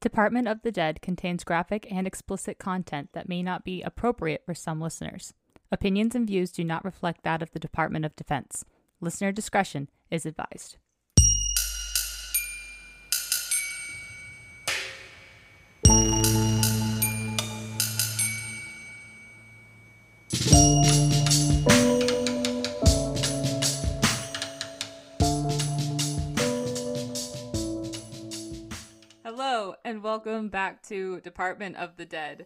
Department of the Dead contains graphic and explicit content that may not be appropriate for some listeners. Opinions and views do not reflect that of the Department of Defense. Listener discretion is advised. Welcome back to Department of the Dead.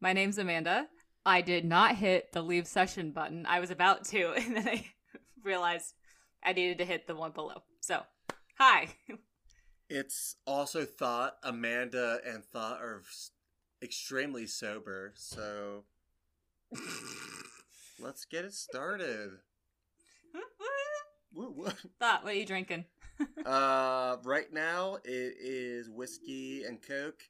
My name's Amanda. I did not hit the leave session button. I was about to, and then I realized I needed to hit the one below. So, hi. It's also thought Amanda and Thought are extremely sober, so let's get it started. Thought, what are you drinking? Uh, right now it is whiskey and coke.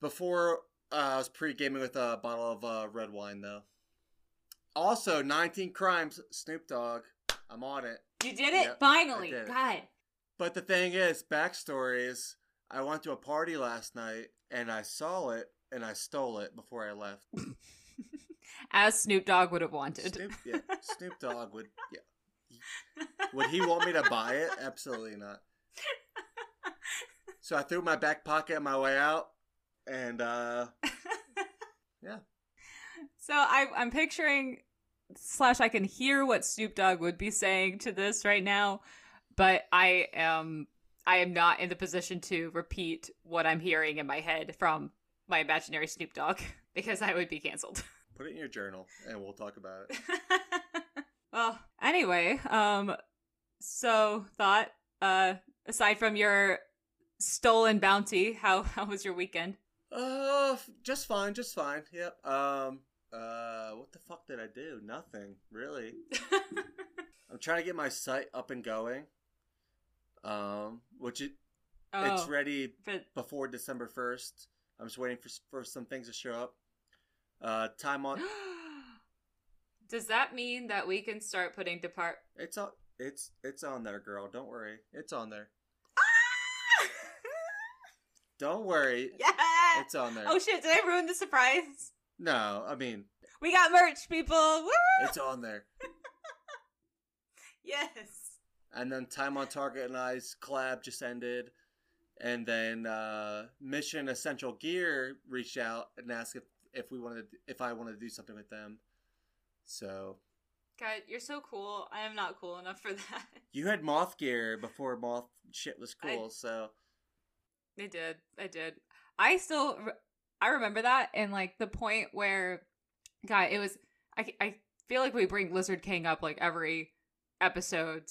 Before uh, I was pre-gaming with a bottle of uh, red wine, though. Also, 19 Crimes, Snoop Dogg. I'm on it. You did it? Yep, Finally. Did. God. But the thing is, backstory is, I went to a party last night and I saw it and I stole it before I left. As Snoop Dogg would have wanted. Snoop, yeah, Snoop Dogg would, yeah. Would he want me to buy it? Absolutely not. So I threw my back pocket on my way out, and uh, yeah, So I, I'm picturing slash I can hear what Snoop Dogg would be saying to this right now, but I am I am not in the position to repeat what I'm hearing in my head from my imaginary Snoop Dogg because I would be canceled. put it in your journal and we'll talk about it. well, anyway, um, so thought uh, aside from your stolen bounty, how how was your weekend? Uh, just fine, just fine. Yep. Um, uh, what the fuck did I do? Nothing really. I'm trying to get my site up and going. Um, which it it's Oh, ready but before December first. I'm just waiting for for some things to show up. Uh, time on Does that mean that we can start putting depart? it's on it's it's on there, girl. Don't worry, it's on there. Don't worry, yeah. it's on there. Oh shit! Did I ruin the surprise? No, I mean We got merch, people. Woo! it's on there. yes. And then Time on Target and I's collab just ended. And then uh, Mission Essential Gear reached out and asked if, if we wanted if I wanted to do something with them. So God, you're so cool. I am not cool enough for that. you had Moth Gear before Moth shit was I- cool. So I did. I did. I still. I remember that, and like the point where, God, it was. I I feel like we bring Lizard King up like every episode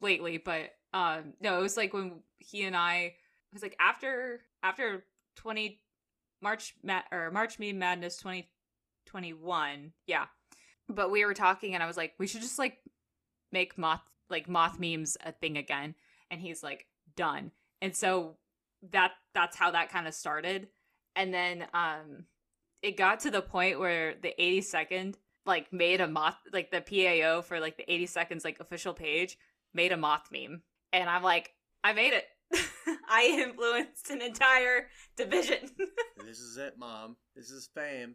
lately, but um, no, it was like when he and I. It was like after after twenty March Ma- or March Me Madness twenty twenty one. Yeah, but we were talking, and I was like, we should just like make moth like moth memes a thing again, and he's like, done. And so that that's how that kind of started and then um it got to the point where the 80 second like made a moth like the PAO for like the 80 seconds like official page made a moth meme and I'm like I made it I influenced an entire division this is it, Mom. This is fame.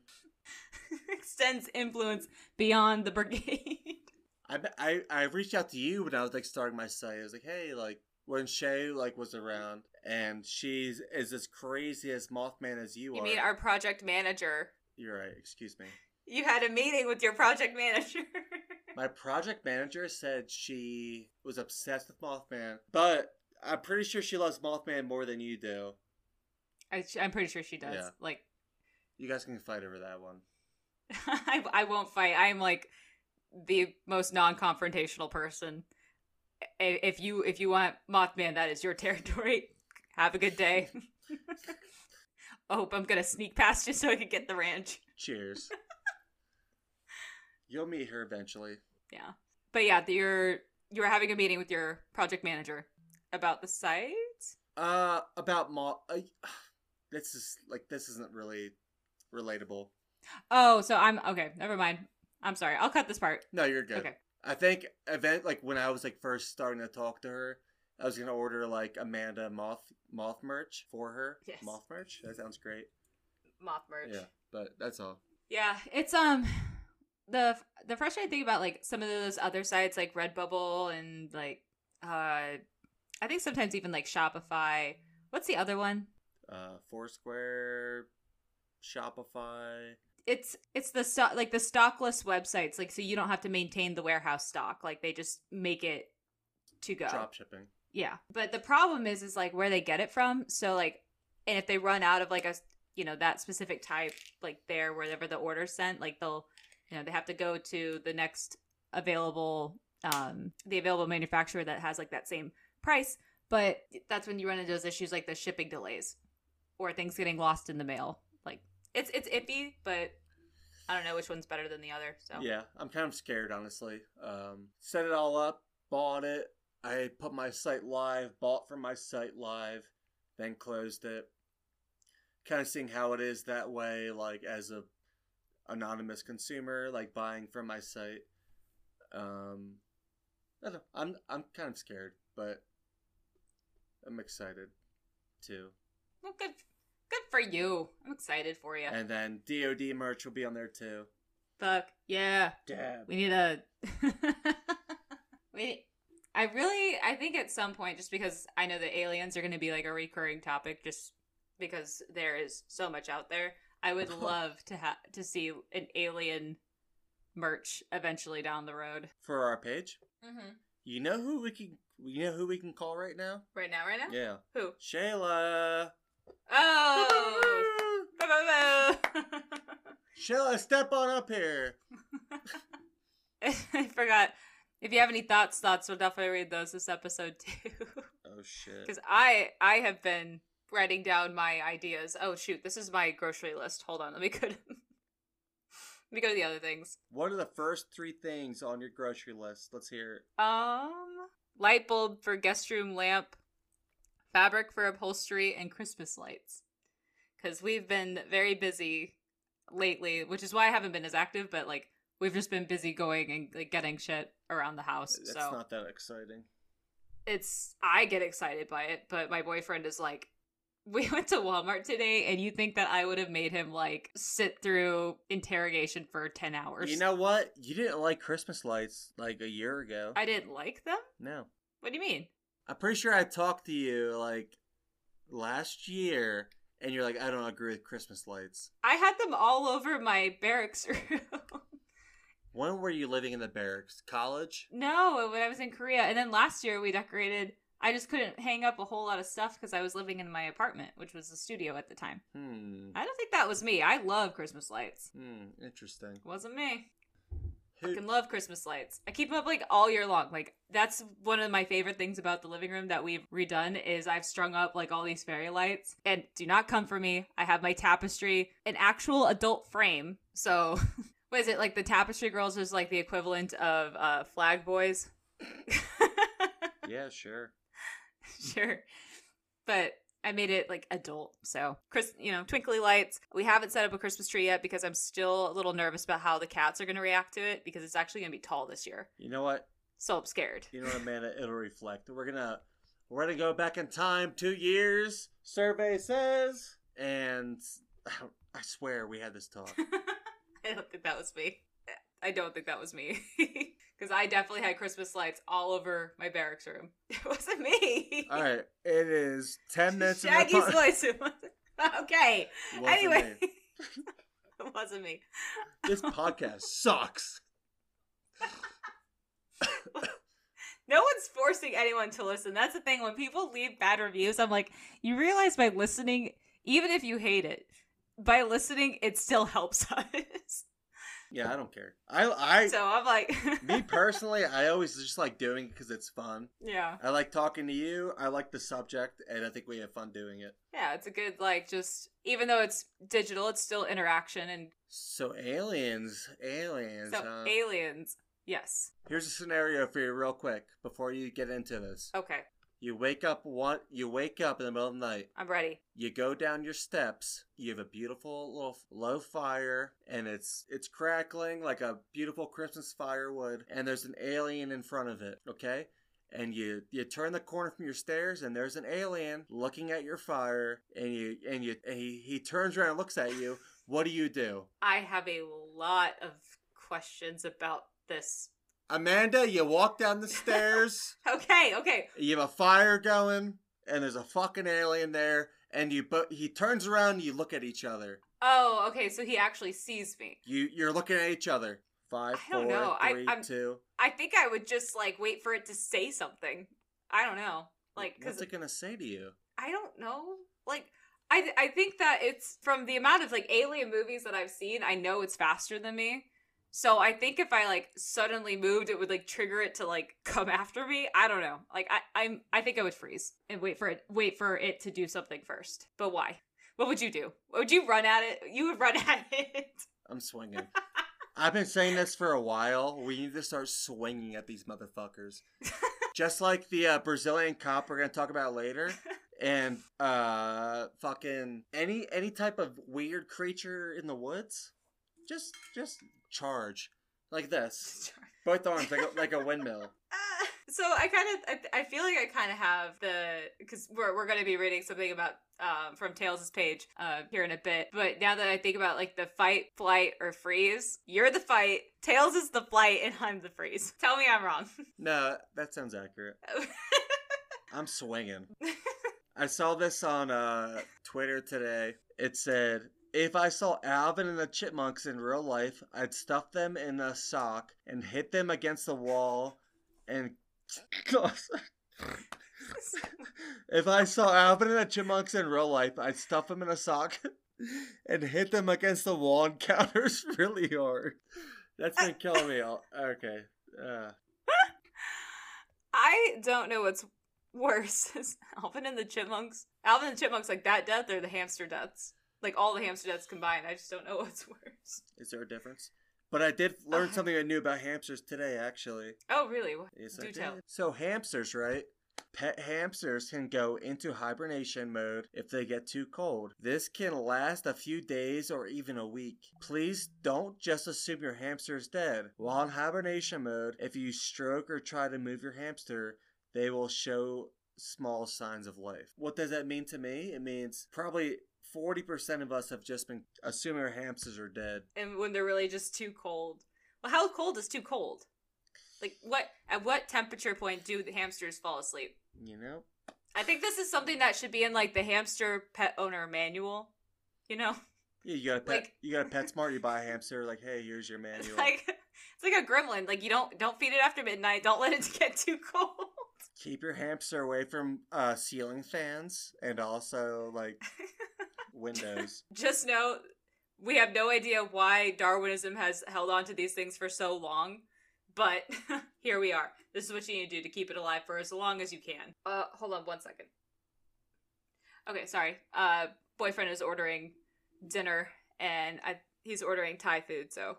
extends influence beyond the brigade I, I I reached out to you when I was like starting my site. I was like, hey, like when Shay like was around, and she's is as crazy as Mothman as you, you are. You mean our project manager You're right. Excuse me. you had a meeting with your project manager My project manager said she was obsessed with Mothman, but I'm pretty sure she loves Mothman more than you do. I, I'm pretty sure she does Yeah. like You guys can fight over that one. I, I won't fight. I'm like the most non-confrontational person. If you if you want Mothman, that is your territory. Have a good day. I hope I'm gonna sneak past you so I can get the ranch. Cheers. You'll meet her eventually. Yeah, but yeah, you're you were having a meeting with your project manager about the site. Uh, about Moth. Uh, this is like this isn't really relatable. Oh, so I'm okay. Never mind. I'm sorry. I'll cut this part. No, you're good. Okay. I think event like when I was like first starting to talk to her, I was gonna order like Amanda moth moth merch for her. Yes. Moth merch. That sounds great. Moth merch. Yeah, but that's all. Yeah, it's um the the frustrating thing about like some of those other sites like Redbubble and like uh I think sometimes even like Shopify. What's the other one? Uh, Foursquare, Shopify. It's it's the stock like the stockless websites like so you don't have to maintain the warehouse stock like they just make it to go. Drop shipping. Yeah. But the problem is is like where they get it from. So like and if they run out of like a you know that specific type like there wherever the order's sent, like they'll you know they have to go to the next available um the available manufacturer that has like that same price. But that's when you run into those issues like the shipping delays or things getting lost in the mail. It's it's iffy, but I don't know which one's better than the other. So Yeah, I'm kind of scared, honestly. Um, set it all up, bought it. I put my site live, bought from my site live, then closed it. Kind of seeing how it is that way, like as a anonymous consumer, like buying from my site. Um, I don't know. I'm I'm kind of scared, but I'm excited too. well, good good for you. I'm excited for you. And then DoD merch will be on there too. Fuck yeah. Dab. We need a. Wait. I really. I think at some point, just because I know that aliens are going to be like a recurring topic, just because there is so much out there. I would love to have to see an alien merch eventually down the road. For our page. Mm-hmm. You know who we can you know who we can call right now? Right now, right now. Yeah. Who? Shayla. Oh. Shayla, step on up here. I forgot. If you have any thoughts, thoughts, we'll definitely read those this episode too. Oh shit. Because I I have been writing down my ideas. Oh shoot, this is my grocery list. Hold on, let me go. To, let me go to the other things. What are the first three things on your grocery list? Let's hear it. Um, light bulb for guest room lamp, fabric for upholstery, and Christmas lights. Because we've been very busy lately, which is why I haven't been as active. But like we've just been busy going and like getting shit around the house. That's so not that exciting. it's I get excited by it, but my boyfriend is like, we went to Walmart today, and you think that I would have made him like sit through interrogation for ten hours? You know what? You didn't like Christmas lights like a year ago. I didn't like them. no. What do you mean? I'm pretty sure I talked to you like last year and you're like, I don't agree with Christmas lights. I had them all over my barracks room. When were you living in the barracks? College? no, when I was in Korea, and then last year we decorated. I just couldn't hang up a whole lot of stuff because I was living in my apartment, which was a studio at the time. Hmm. I don't think that was me. I love Christmas lights. Hmm. Interesting. Wasn't me. Who- fucking love Christmas lights. I keep them up like all year long. Like that's one of my favorite things about the living room that we've redone is I've strung up like all these fairy lights. And do not come for me. I have my tapestry, an actual adult frame. So what is it like the tapestry girls is like the equivalent of uh flag boys? Yeah, sure. sure. But I made it like adult. So, Chris, you know, twinkly lights. We haven't set up a Christmas tree yet because I'm still a little nervous about how the cats are going to react to it because it's actually going to be tall this year. You know what? So I'm scared. You know what, Amanda? It'll reflect. We're gonna we're gonna go back in time two years. Survey says, and I swear we had this talk. I don't think that was me. I don't think that was me. Because I definitely had Christmas lights all over my barracks room. It wasn't me. All right, it is ten minutes. in Shaggy's voice. Okay. It anyway. it wasn't me. this podcast sucks. No one's forcing anyone to listen. That's the thing. When people leave bad reviews, I'm like, you realize by listening, even if you hate it, by listening, it still helps us. Yeah, I don't care. I I so I'm like, me personally, I always just like doing it because it's fun. yeah, I like talking to you. I like the subject, and I think we have fun doing it. yeah. It's a good like just even though it's digital, it's still interaction and So aliens, aliens. so huh? aliens. Yes. Here's a scenario for you, real quick, before you get into this. Okay, You wake up one. You wake up in the middle of the night. I'm ready. You go down your steps. You have a beautiful little low fire, and it's it's crackling like a beautiful Christmas firewood. And there's an alien in front of it. Okay, and you you turn the corner from your stairs and there's an alien looking at your fire and you and you and he, he turns around and looks at you what do you do I have a lot of questions about this. Amanda you walk down the stairs Okay, okay. you have a fire going and there's a fucking alien there and you but he turns around and you look at each other Oh, okay. So he actually sees me. you you're looking at each other five I don't four, know. I- three, I'm- two. I think I would just like wait for it to say something. I don't know. Like, what's it gonna say to you I don't know. Like, I I think that it's from the amount of like alien movies that I've seen. I know it's faster than me. So I think if I like suddenly moved, it would like trigger it to like come after me. I don't know. Like I I'm I think I would freeze and wait for it wait for it to do something first. But why? What would you do? Would you run at it? You would run at it. i'm swinging I've been saying this for a while. We need to start swinging at these motherfuckers. Just like the uh, Brazilian cop we're gonna talk about later, and uh, fucking any any type of weird creature in the woods, just just charge like this, both arms like a, like a windmill. Uh, so I kind of, I, I feel like I kind of have the, because we're, we're going to be reading something about, um, from Tails' page, uh, here in a bit. But now that I think about like the fight, flight, or freeze, you're the fight, Tails is the flight, and I'm the freeze. Tell me I'm wrong. No, that sounds accurate. I'm swinging. I saw this on uh, Twitter today. It said, if I saw Alvin and the Chipmunks in real life, I'd stuff them in a sock and hit them against the wall and. if I saw Alvin and the Chipmunks in real life, I'd stuff them in a sock and hit them against the wall and counters really hard. That's been killing me. All. Okay. Uh, I don't know what's worse. Is Alvin and the Chipmunks? Alvin and the Chipmunks like that death or the hamster deaths? Like all the hamster deaths combined. I just don't know what's worse. Is there a difference? But I did learn Uh, something new about hamsters today, actually. Oh, really? What- Yes, Do I tell. did. So hamsters, right? Pet hamsters can go into hibernation mode if they get too cold. This can last a few days or even a week. Please don't just assume your hamster is dead. While in hibernation mode, if you stroke or try to move your hamster, they will show small signs of life. What does that mean to me? It means probably 40% of us have just been assuming our hamsters are dead. and when they're really just too cold. Well, how cold is too cold? Like what? At what temperature point do the hamsters fall asleep? You know? I think this is something that should be in like the hamster pet owner manual. You know, Yeah, you got a pet. Like- you got a pet smart. You buy a hamster. Like, hey, here's your it's manual. like it's like a gremlin. Like you don't don't feed it after midnight. Don't let it get too cold. Keep your hamster away from uh, ceiling fans and also like windows. Just know we have no idea why Darwinism has held on to these things for so long, but here we are. This is what you need to do to keep it alive for as long as you can. Uh, hold on one second. Okay, sorry. Uh, boyfriend is ordering dinner, and I he's ordering Thai food, so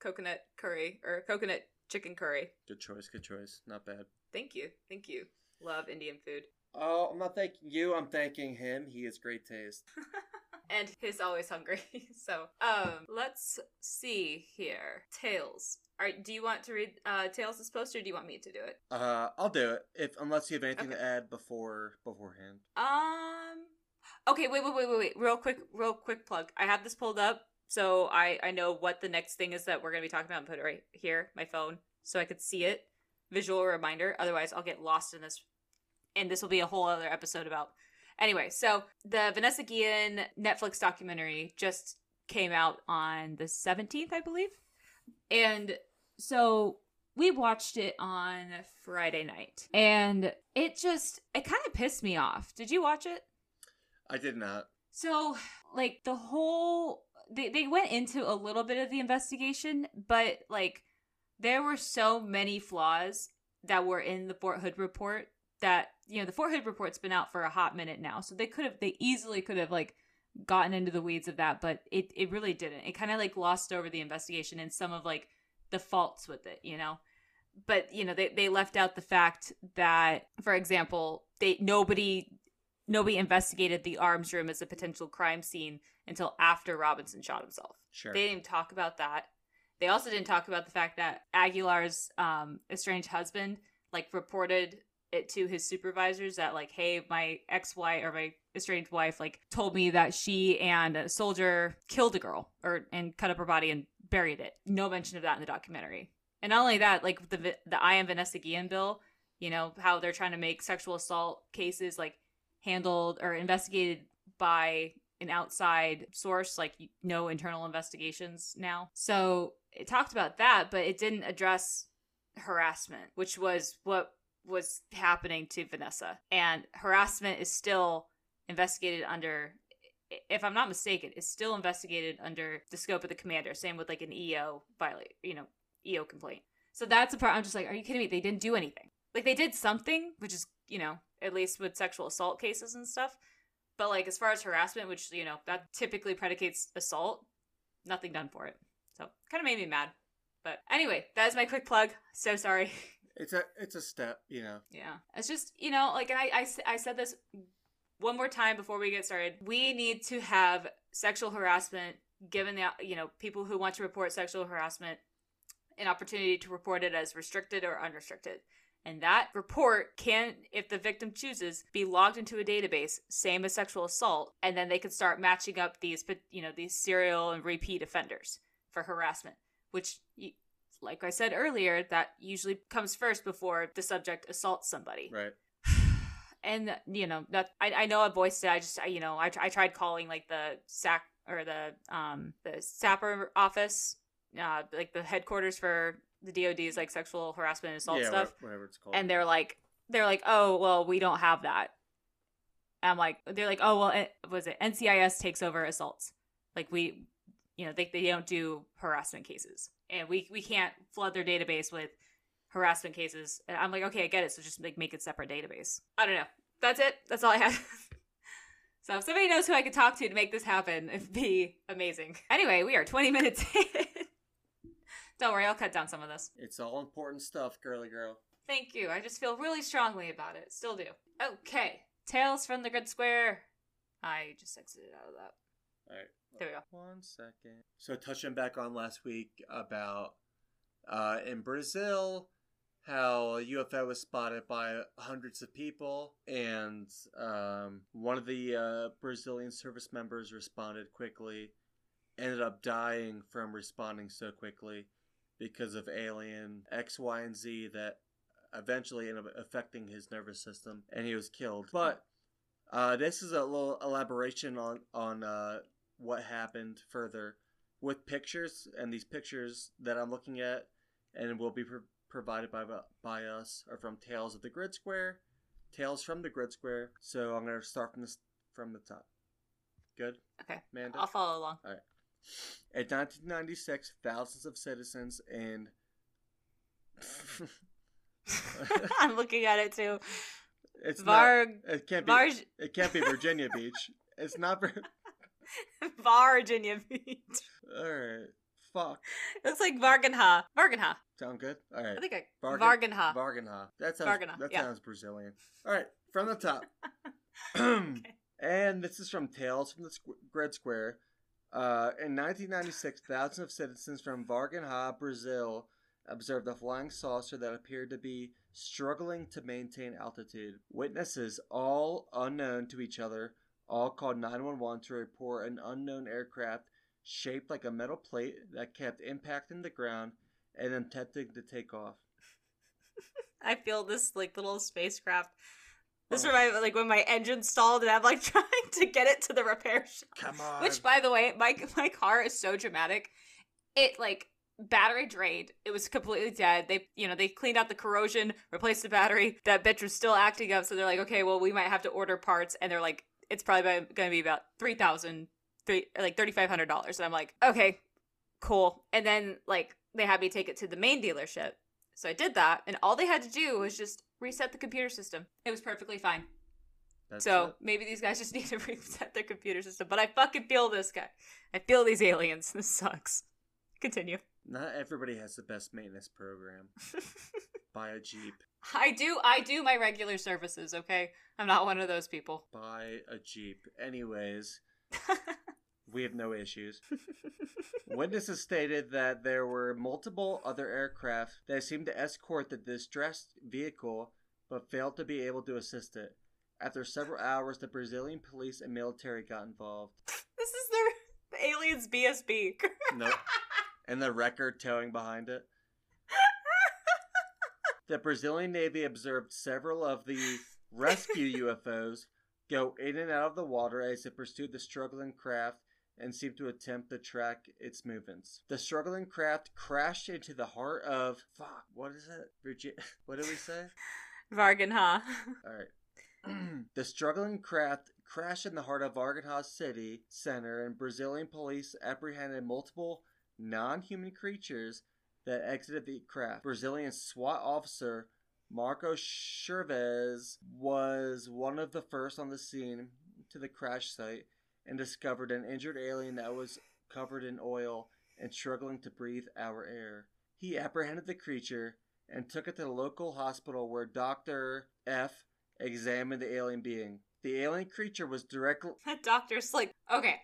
coconut curry or coconut chicken curry. Good choice. Good choice. Not bad. Thank you, thank you. Love Indian food. Oh, I'm not thanking you. I'm thanking him. He has great taste. and he's always hungry. so, um, let's see here. Tails. All right, do you want to read uh Tails' poster? Or do you want me to do it? Uh, I'll do it if unless you have anything to add before beforehand. Um. Okay, wait, wait, wait, wait, wait. Real quick, real quick plug. I have this pulled up, so I I know what the next thing is that we're gonna be talking about. And put it right here, my phone, so I could see it. Visual reminder. Otherwise, I'll get lost in this, and this will be a whole other episode about. Anyway, so the Vanessa Guillen Netflix documentary just came out on the seventeenth, I believe, and so we watched it on Friday night, and it just it kind of pissed me off. Did you watch it? I did not. So, like the whole they they went into a little bit of the investigation, but like there were so many flaws that were in the Fort Hood report that you know the Fort Hood report's been out for a hot minute now, so they could have they easily could have like gotten into the weeds of that, but it it really didn't. It kind of like lost over the investigation and some of like the faults with it, you know. But you know they they left out the fact that, for example, they nobody nobody investigated the arms room as a potential crime scene until after Robinson shot himself. Sure. They didn't talk about that. They also didn't talk about the fact that Aguilar's um, estranged husband like reported it to his supervisors that like, hey, my ex-wife or my estranged wife like told me that she and a soldier killed a girl or and cut up her body and buried it. No mention of that in the documentary. And not only that, like the the I am Vanessa Guillen bill, you know how they're trying to make sexual assault cases like handled or investigated by an outside source, like no internal investigations now. So it talked about that, but it didn't address harassment, which was what was happening to Vanessa. And harassment is still investigated under if I'm not mistaken, is still investigated under the scope of the commander. Same with like an EO violate, you know, EO complaint. So that's the part I'm just like, are you kidding me? They didn't do anything. Like they did something, which is, you know, at least with sexual assault cases and stuff. But like as far as harassment, which, you know, that typically predicates assault, nothing done for it. So kind of made me mad. But anyway, that is my quick plug. So sorry. It's a it's a step, you know. Yeah. It's just, you know, like, and I, I, I said this one more time before we get started. We need to have sexual harassment given the, you know, people who want to report sexual harassment an opportunity to report it as restricted or unrestricted. And that report can, if the victim chooses, be logged into a database, same as sexual assault, and then they can start matching up these, you know, these serial and repeat offenders for harassment, which like I said earlier, that usually comes first before the subject assaults somebody. Right. And you know that I, I know I voiced it. I just I, you know I, I tried calling like the sac or the um the SAPR office, uh like the headquarters for the DoD's like sexual harassment and assault yeah, stuff. Whatever it's called. And they're like they're like oh well we don't have that. And I'm like they're like oh well it, was it NCIS takes over assaults like we you know they they don't do harassment cases and we we can't flood their database with harassment cases. And I'm like, okay, I get it. So just like make it separate database. I don't know. That's it. That's all I have. so if somebody knows who I could talk to to make this happen, it'd be amazing. Anyway, we are 20 minutes in. don't worry, I'll cut down some of this. It's all important stuff, girly girl. Thank you. I just feel really strongly about it. Still do. Okay. Tales from the Grid Square. I just exited out of that. All right. There we go. One second. So touching back on last week about uh, in Brazil, how a UFO was spotted by hundreds of people, and um, one of the uh, Brazilian service members responded quickly, ended up dying from responding so quickly because of alien X, Y, and Z that eventually ended up affecting his nervous system, and he was killed. But uh, this is a little elaboration on on uh, what happened further with pictures, and these pictures that I'm looking at and will be pro- provided by by us are from Tales of the Grid Square, Tales from the Grid Square. So I'm gonna start from this from the top. Good. Okay. Amanda. I'll follow along. All right. In 1996, thousands of citizens in I'm looking at it too. it's not, it can't be it can't be Virginia Beach. It's not. Vir- Virginia Beach. All right. Fuck. Looks like Varganha. Varganha. Sound good? All right. I think I Varganha. Varganha. That sounds Varganha, that yeah. sounds Brazilian. All right, from the top. Okay. And this is from Tales from the Squ- Grid Square. Uh, in 1996, thousands of citizens from Varganha, Brazil, observed a flying saucer that appeared to be struggling to maintain altitude. Witnesses, all unknown to each other, all called 911 to report an unknown aircraft shaped like a metal plate that kept impacting the ground and attempting to take off. I feel this like little spacecraft. This Oh. reminds me like when my engine stalled and I'm like trying to get it to the repair shop. Come on. Which, by the way, my my car is so dramatic. It like battery drained. It was completely dead. They you know they cleaned out the corrosion, replaced the battery. That bitch was still acting up. So they're like, okay, well we might have to order parts. And they're like, it's probably going to be about three thousand, three like thirty five hundred dollars. And I'm like, okay, cool. And then like they had me take it to the main dealership. So I did that, and all they had to do was just reset the computer system. It was perfectly fine. That's so it. maybe these guys just need to reset their computer system. But I fucking feel this guy. I feel these aliens. This sucks. Continue. Not everybody has the best maintenance program. Buy a Jeep. I do. I do my regular services. Okay, I'm not one of those people. Buy a Jeep. Anyways, we have no issues. Witnesses stated that there were multiple other aircraft that seemed to escort the distressed vehicle but failed to be able to assist it. After several hours, the Brazilian police and military got involved. This is their the aliens BSB. Nope. and the record towing behind it. The Brazilian Navy observed several of the rescue UFOs go in and out of the water as it pursued the struggling craft and seemed to attempt to track its movements. The struggling craft crashed into the heart of fuck. What is it? Virgi- what did we say? Varganha. All right. the struggling craft crashed in the heart of Varginha City Center, and Brazilian police apprehended multiple non-human creatures that exited the craft. Brazilian SWAT officer Marco Chervez was one of the first on the scene to the crash site and discovered an injured alien that was covered in oil and struggling to breathe our air. He apprehended the creature and took it to the local hospital where Dr. F examined the alien being. The alien creature was directly That doctor's like, okay.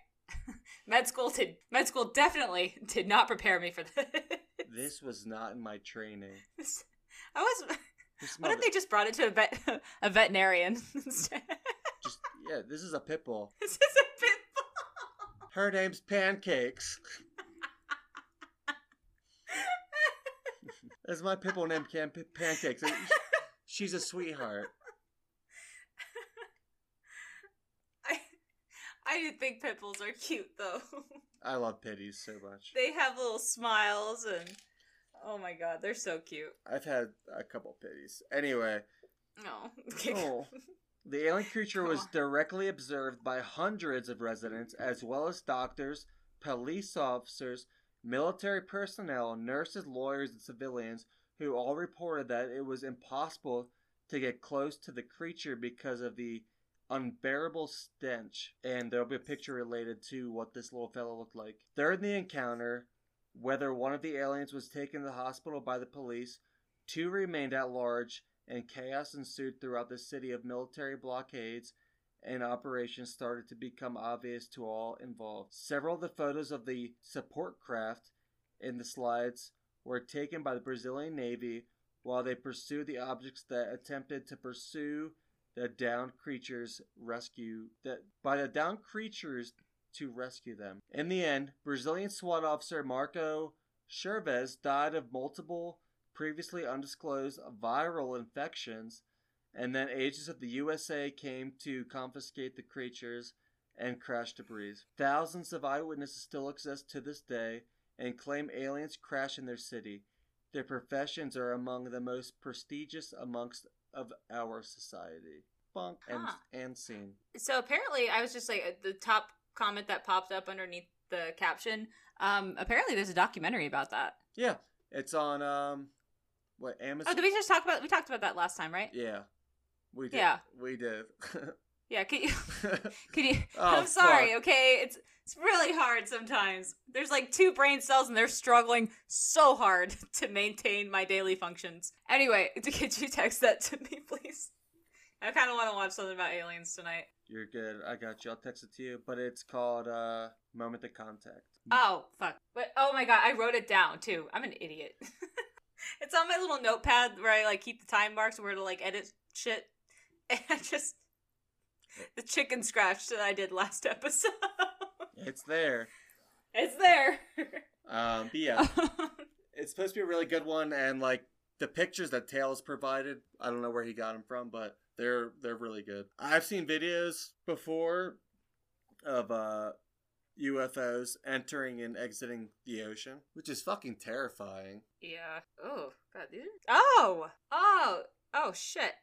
med school did med school definitely did not prepare me for this. This was not in my training. I was what if mother- they just brought it to a vet a veterinarian instead? just yeah, this is a pit bull. this is a bit Her name's Pancakes. That's my pit bull named Pancakes. She's a sweetheart. I I do think pit bulls are cute though. I love pitties so much. they have little smiles and oh my god, they're so cute. I've had a couple pitties. Anyway, No. oh, the alien creature was directly observed by hundreds of residents, as well as doctors, police officers, military personnel, nurses, lawyers, and civilians, who all reported that it was impossible to get close to the creature because of the unbearable stench. And there'll be a picture related to what this little fellow looked like. During the encounter, whether one of the aliens was taken to the hospital by the police, two remained at large, and chaos ensued throughout the city of military blockades and operations started to become obvious to all involved. Several of the photos of the support craft in the slides were taken by the Brazilian Navy while they pursued the objects that attempted to pursue the downed creatures rescue that by the downed creatures to rescue them. In the end, Brazilian SWAT officer Marco Chervez died of multiple previously undisclosed viral infections, and then agents of the USA came to confiscate the creatures and crash debris. Thousands of eyewitnesses still exist to this day and claim aliens crash in their city. Their professions are among the most prestigious amongst of our society. Bunk and Huh. and scene. So apparently, I was just like uh, the top comment that popped up underneath the caption. Um, apparently, there's a documentary about that. Yeah, it's on um, what Amazon? Oh, did we just talk about? We talked about that last time, right? yeah, we did. Yeah. we did. Yeah. Can you? Can you? Oh, I'm sorry. fuck. Okay, it's it's really hard sometimes. There's like two brain cells, and they're struggling so hard to maintain my daily functions. Anyway, could you text that to me, please? I kind of want to watch something about aliens tonight. You're good. I got you. I'll text it to you. But it's called uh, Moment of Contact. Oh fuck! But oh my god, I wrote it down too. I'm an idiot. it's on my little notepad where I like keep the time marks where to like edit shit. And I just the chicken scratch that I did last episode. It's there. it's there. Um, but yeah, it's supposed to be a really good one, and like the pictures that Tails provided, I don't know where he got them from, but they're they're really good. I've seen videos before of uh UFOs entering and exiting the ocean, which is fucking terrifying. yeah. Oh god, dude. Oh. Oh. Oh shit.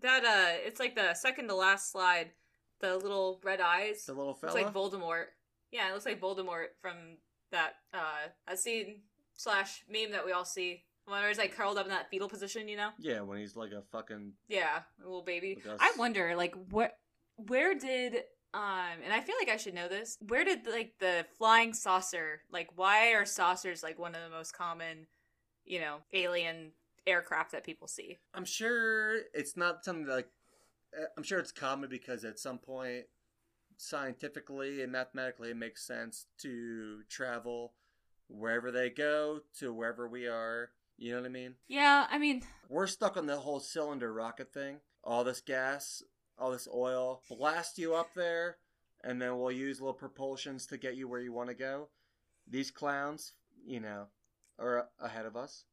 That uh, it's like the second to last slide. The little red eyes. The little Looks fella. like Voldemort. Yeah, it looks like Voldemort from that uh that scene slash meme that we all see. When he's like curled up in that fetal position, you know? yeah, when he's like a fucking. Yeah, a little baby. I wonder, like, what, where did, um, and I feel like I should know this. Where did like the flying saucer, like, why are saucers like one of the most common, you know, alien aircraft that people see? I'm sure it's not something that, like. uh, I'm sure it's common because at some point, scientifically and mathematically, it makes sense to travel wherever they go to wherever we are. You know what I mean? Yeah, I mean, We're stuck on the whole cylinder rocket thing. All this gas, all this oil, blast you up there, and then we'll use little propulsions to get you where you want to go. These clowns, you know, are ahead of us.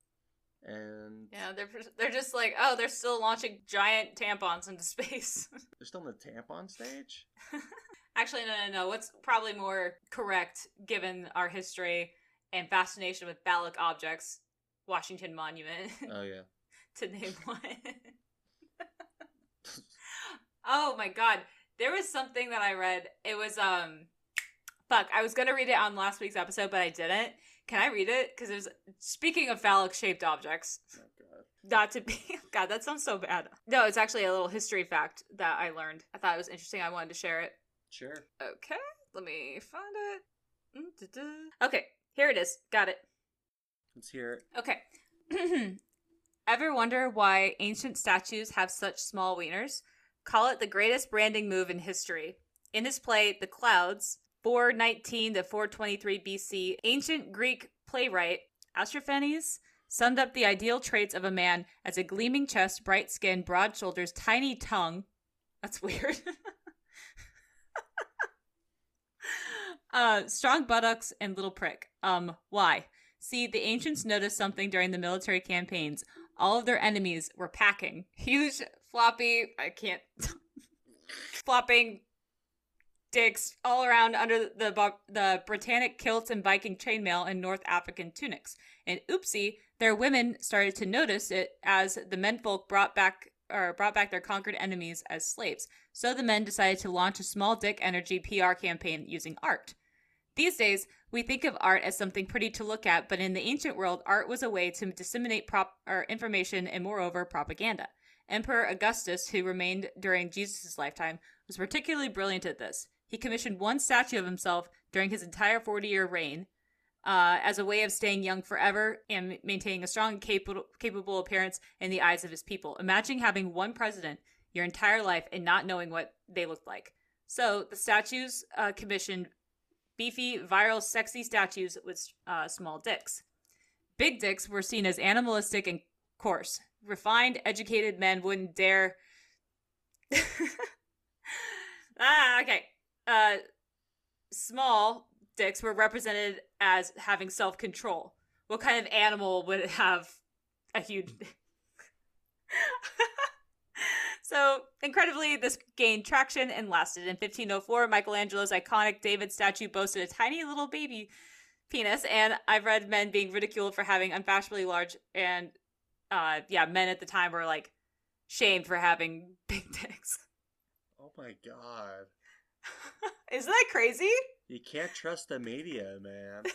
And yeah, they're they're just like, oh, they're still launching giant tampons into space. they're still in the tampon stage? Actually, no, no, no. What's probably more correct, given our history and fascination with phallic objects, Washington Monument, Oh, yeah. to name one. oh my god, there was something that I read. It was um, fuck. I was gonna read it on last week's episode, but I didn't. Can I read it? Because it was speaking of phallic shaped objects. Oh, God. Not to be God, that sounds so bad. No, it's actually a little history fact that I learned. I thought it was interesting. I wanted to share it. Sure. Okay, let me find it. Mm, okay, here it is. Got it. Let's hear it. Okay. Ever wonder why ancient statues have such small wieners? Call it the greatest branding move in history. In his play, The Clouds, 419 to 423 BC, ancient Greek playwright Aristophanes summed up the ideal traits of a man as a gleaming chest, bright skin, broad shoulders, tiny tongue. That's weird. uh, strong buttocks and little prick. Um, why? See, the ancients noticed something during the military campaigns. All of their enemies were packing huge, floppy, I can't, flopping dicks all around under the the Britannic kilts and Viking chainmail and North African tunics. And oopsie, their women started to notice it as the menfolk brought back or brought back their conquered enemies as slaves. So the men decided to launch a small dick energy PR campaign using art. These days, we think of art as something pretty to look at, but in the ancient world, art was a way to disseminate prop or information and moreover propaganda. Emperor Augustus, who remained during Jesus' lifetime, was particularly brilliant at this. He commissioned one statue of himself during his entire 40 year reign uh, as a way of staying young forever and maintaining a strong and capable, capable appearance in the eyes of his people. Imagine having one president your entire life and not knowing what they looked like. So the statues uh, commissioned beefy, viral, sexy statues with uh, small dicks. Big dicks were seen as animalistic and coarse. Refined, educated men wouldn't dare. ah, okay. Uh, small dicks were represented as having self control. What kind of animal would have a huge. So, incredibly, this gained traction and lasted. In 1504, Michelangelo's iconic David statue boasted a tiny little baby penis, and I've read men being ridiculed for having unfashionably large, and uh, yeah, men at the time were like shamed for having big dicks. Oh my god. Isn't that crazy? You can't trust the media, man.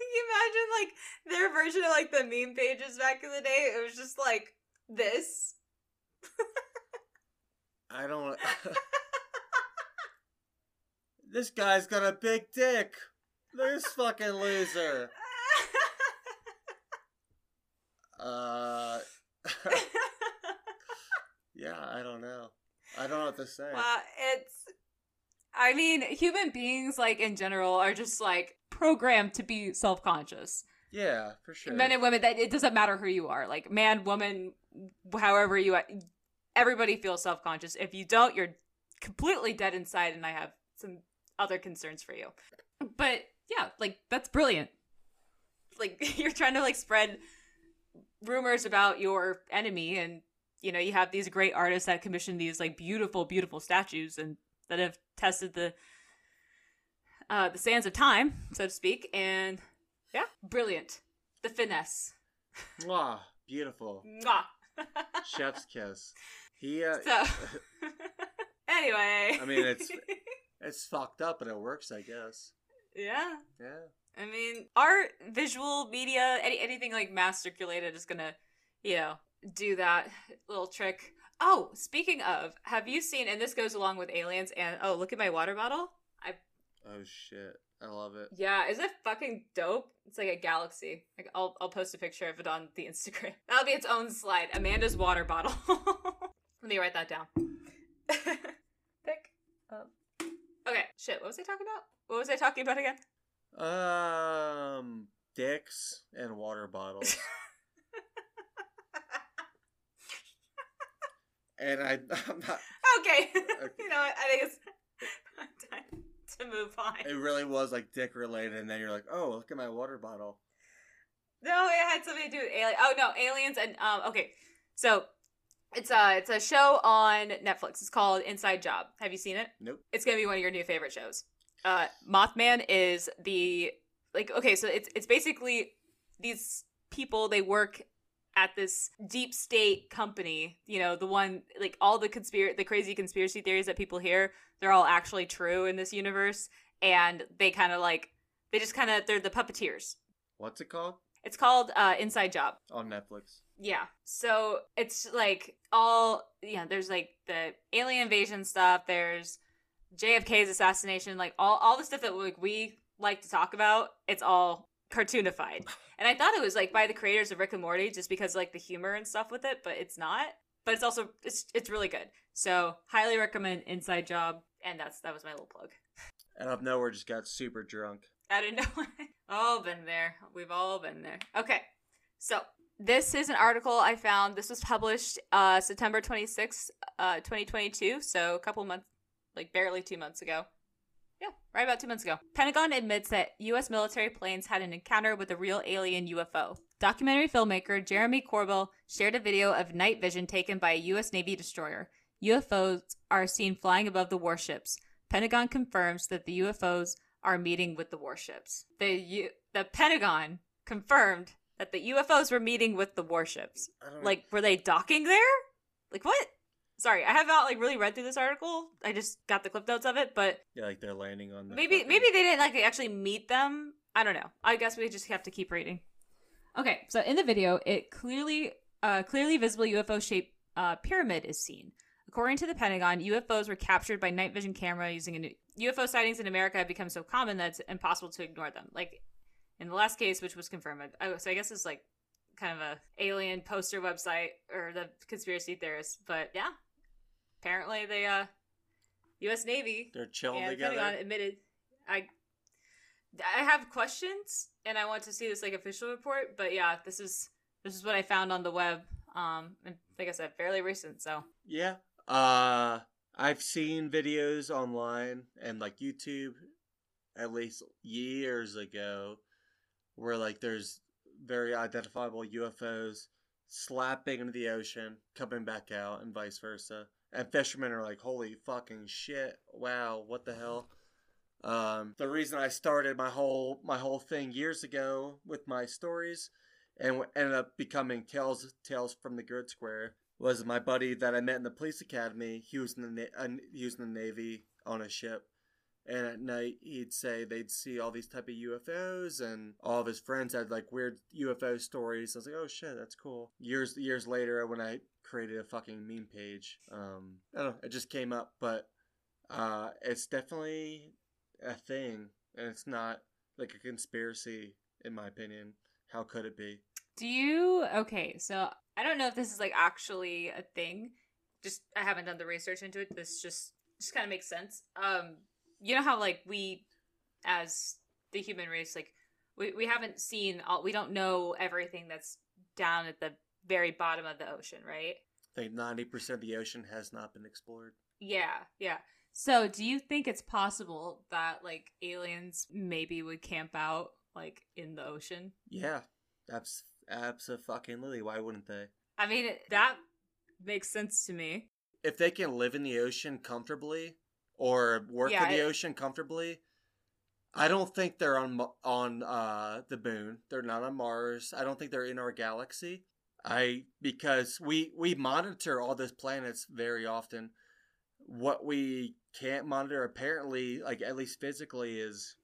you imagine like their version of like the meme pages back in the day? It was just like this. I don't. this guy's got a big dick. This fucking loser. Uh. Yeah, I don't know. I don't know what to say. well, it's. I mean, human beings, like in general, are just like programmed to be self conscious. Yeah, for sure. Men and women, that it doesn't matter who you are, like man, woman, however you, are, everybody feels self conscious. If you don't, you're completely dead inside, and I have some other concerns for you. But yeah, like that's brilliant. Like you're trying to like spread rumors about your enemy, and you know you have these great artists that commission these like beautiful, beautiful statues, and that have tested the uh, the sands of time, so to speak, and yeah, brilliant. The finesse. Mwah, beautiful. Mwah. Chef's kiss. He, uh, so, anyway. I mean, it's- it's fucked up, but it works, I guess. yeah. Yeah. I mean, art, visual media, any anything like mass circulated is gonna, you know, do that little trick. Oh, speaking of, have you seen? And this goes along with aliens. And oh, look at my water bottle. I. Oh shit. I love it. Yeah, is it fucking dope? It's like a galaxy. Like I'll I'll post a picture of it on the Instagram. That'll be its own slide. Amanda's water bottle. Let me write that down. Pick up. Okay, shit. What was I talking about? What was I talking about again? Um, dicks and water bottles. And I, I'm not. okay. you know? I think it's time to move on. It really was like dick related, and then you're like, oh, look at my water bottle. No, it had something to do with alien. Oh no, aliens and um. Okay, so it's a it's a show on Netflix. It's called Inside Job. Have you seen it? Nope. It's gonna be one of your new favorite shows. Uh, Mothman is the like okay, so it's it's basically these people they work at this deep state company. You know, the one like all the conspiracy the crazy conspiracy theories that people hear, they're all actually true in this universe, and they kind of like they just kind of they're the puppeteers. What's it called? It's called uh, Inside Job. On Netflix. Yeah. So it's like all yeah, there's like the alien invasion stuff, there's JFK's assassination, like all all the stuff that like we like to talk about, it's all cartoonified. And I thought it was like by the creators of Rick and Morty just because like the humor and stuff with it, but it's not. But it's also it's it's really good. So highly recommend Inside Job and that's that was my little plug. Out of nowhere, just got super drunk. Out of nowhere. all been there. We've all been there. Okay. So this is an article I found. This was published uh, September 26th, uh, 2022. So a couple months, like barely two months ago. Yeah, right about two months ago. Pentagon admits that U.S. military planes had an encounter with a real alien UFO. Documentary filmmaker Jeremy Corbell shared a video of night vision taken by a U.S. Navy destroyer. UFOs are seen flying above the warships. Pentagon confirms that the UFOs are meeting with the warships. The U- the Pentagon confirmed that the UFOs were meeting with the warships. Like, were they docking there? Like what? Sorry, I have not like really read through this article. I just got the clip notes of it, but yeah, like they're landing on. The maybe fucking- maybe they didn't like actually meet them. I don't know. I guess we just have to keep reading. Okay, so in the video, it clearly uh, clearly visible UFO shaped uh, pyramid is seen. According to the Pentagon, UFOs were captured by night vision camera using a new UFO sightings in America have become so common that it's impossible to ignore them. Like in the last case, which was confirmed. Oh, so I guess it's like kind of a alien poster website or the conspiracy theorists. But yeah, apparently they uh, U.S. Navy They're chilling together. Pentagon admitted. I I have questions, and I want to see this like official report. But yeah, this is this is what I found on the web. Um, and like I said, fairly recent. So Yeah. Uh I've seen videos online and like YouTube at least years ago where like there's very identifiable UFOs slapping into the ocean, coming back out and vice versa. And fishermen are like, "Holy fucking shit. Wow, what the hell?" Um, the reason I started my whole my whole thing years ago with my stories and ended up becoming Tales Tales from the Grid Square was my buddy that I met in the police academy. He was in the uh, he was in the navy on a ship, and at night he'd say they'd see all these type of UFOs, and all of his friends had like weird UFO stories. I was like, oh shit, that's cool. Years years later, when I created a fucking meme page, um, I don't know, it just came up, but uh, it's definitely a thing, and it's not like a conspiracy in my opinion. How could it be? do you? Okay, so I don't know if this is like actually a thing. Just I haven't done the research into it. This just just kind of makes sense. Um, you know how like we, as the human race, like we we haven't seen all. We don't know everything that's down at the very bottom of the ocean, right? I think ninety percent of the ocean has not been explored. Yeah, yeah. So, do you think it's possible that like aliens maybe would camp out like in the ocean? Yeah, that's absolutely. Why wouldn't they? I mean, that makes sense to me. If they can live in the ocean comfortably or work Yeah, in the it- ocean comfortably, I don't think they're on on uh, the moon. They're not on Mars. I don't think they're in our galaxy. I because we we monitor all those planets very often. What we can't monitor apparently, like at least physically, is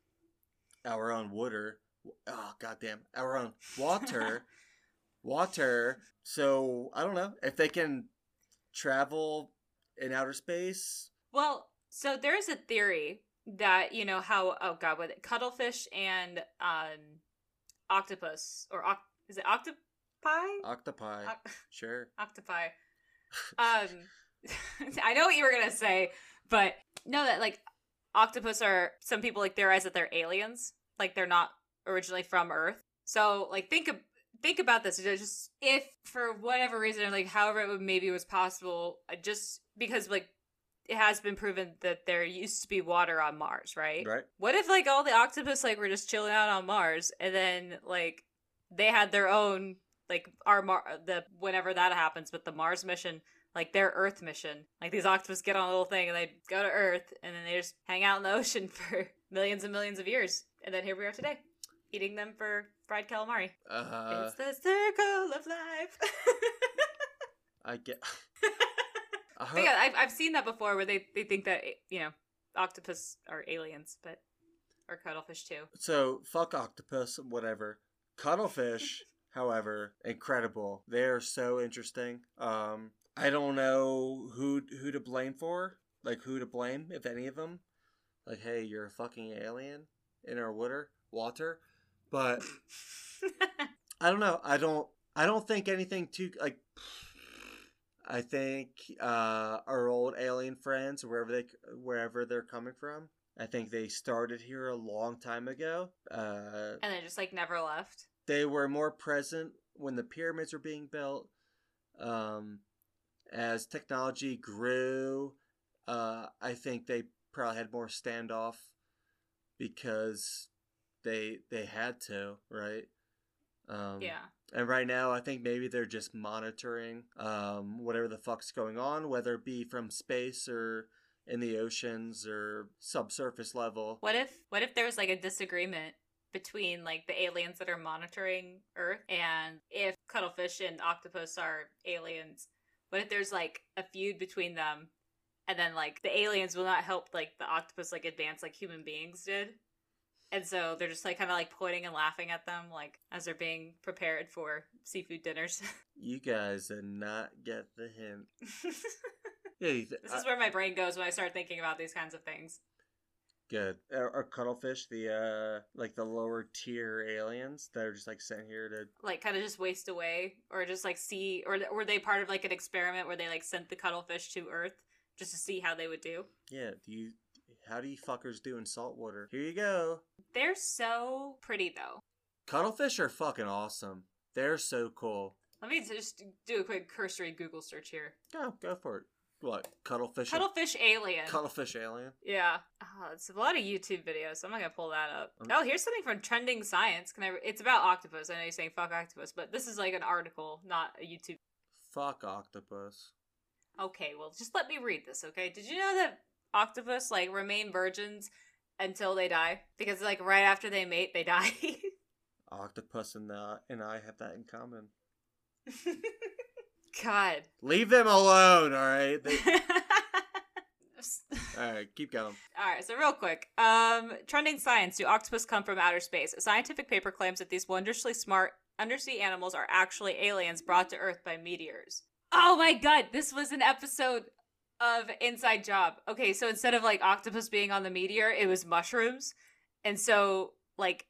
our own water. Oh goddamn, our own water. water. So I don't know if they can travel in outer space. Well, so there is a theory that you know how oh god, with it cuttlefish and um octopus or oc- is it octopi? Octopi, Oc- sure. octopi. Um, I know what you were gonna say, but no, that like octopus are some people like theorize that they're aliens. like they're not originally from Earth. So like think of think about this. Just if for whatever reason, like however it would, maybe was possible, uh, just because like it has been proven that there used to be water on Mars, right? Right. What if like all the octopus like were just chilling out on Mars and then like they had their own like our Mar the whenever that happens with the Mars mission like their Earth mission like these octopus get on a little thing and they go to Earth and then they just hang out in the ocean for millions and millions of years and then here we are today eating them for fried calamari. Uh, it's the circle of life. I get. Hope- yeah, I've I've seen that before where they they think that you know octopus are aliens, but or cuttlefish too. So fuck octopus, whatever. Cuttlefish, however, incredible. They are so interesting. Um, I don't know who who to blame for, like who to blame, if any of them. Like, hey, you're a fucking alien in our water, water. But I don't know. I don't. I don't think anything too like. I think uh, our old alien friends, wherever they wherever they're coming from, I think they started here a long time ago. Uh, and they just like never left. they were more present when the pyramids were being built. Um, as technology grew, uh, I think they probably had more standoff because they they had to, right? Um, Yeah. And right now, I think maybe they're just monitoring um, whatever the fuck's going on, whether it be from space or in the oceans or subsurface level. What if what if there's like a disagreement between like the aliens that are monitoring Earth and if cuttlefish and octopus are aliens? What if there's like a feud between them and then like the aliens will not help like the octopus like advance like human beings did? And so they're just like kind of like pointing and laughing at them like as they're being prepared for seafood dinners. You guys did not get the hint. Yeah, th- this is where my brain goes when I start thinking about these kinds of things. Good. Are, are cuttlefish the uh like the lower tier aliens that are just like sent here to? like kind of just waste away or just like see or were they part of like an experiment where they like sent the cuttlefish to earth just to see how they would do Yeah. Do you? How do you fuckers do in salt water? Here you go. they're so pretty though Cuttlefish are fucking awesome. They're so cool. let me just do a quick cursory google search here Go go for it. What cuttlefish? cuttlefish alien Cuttlefish alien. yeah oh, it's a lot of youtube videos so i'm not gonna pull that up Um, oh here's something from trending science can i it's about octopus i know you're saying fuck octopus but this is like an article not a youtube Fuck octopus. Okay, well, just let me read this, okay? Did you know that octopus like remain virgins until they die? Because like right after they mate, they die. Octopus and uh, and I have that in common. God. Leave them alone, all right. They, all right, keep going. All right, so real quick, um, trending science: Do octopus come from outer space? A scientific paper claims that these wondrously smart undersea animals are actually aliens brought to Earth by meteors. Oh my god, this was an episode of Inside Job. Okay, so instead of like octopus being on the meteor, it was mushrooms, and so like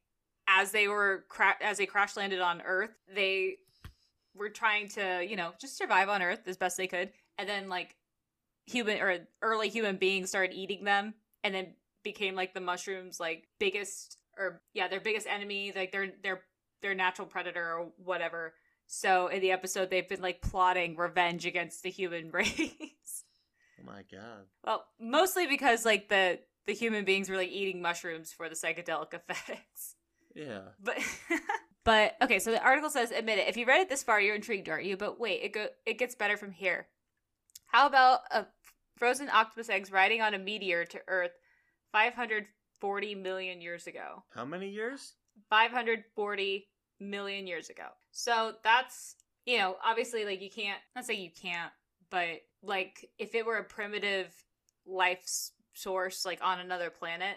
as they were cra- as they crash landed on Earth, they were trying to you know just survive on Earth as best they could, and then like human or early human beings started eating them and then became like the mushrooms like biggest or yeah their biggest enemy like their their their natural predator or whatever. So in the episode they've been like plotting revenge against the human race Oh my god. well mostly because like the the human beings were like eating mushrooms for the psychedelic effects Yeah. but but okay so the article says admit it if you read it this far you're intrigued aren't you but wait it go it gets better from here how about a frozen octopus eggs riding on a meteor to earth 540 million years ago How many years? 540 million years ago so that's you know obviously like you can't not say you can't but like if it were a primitive life source like on another planet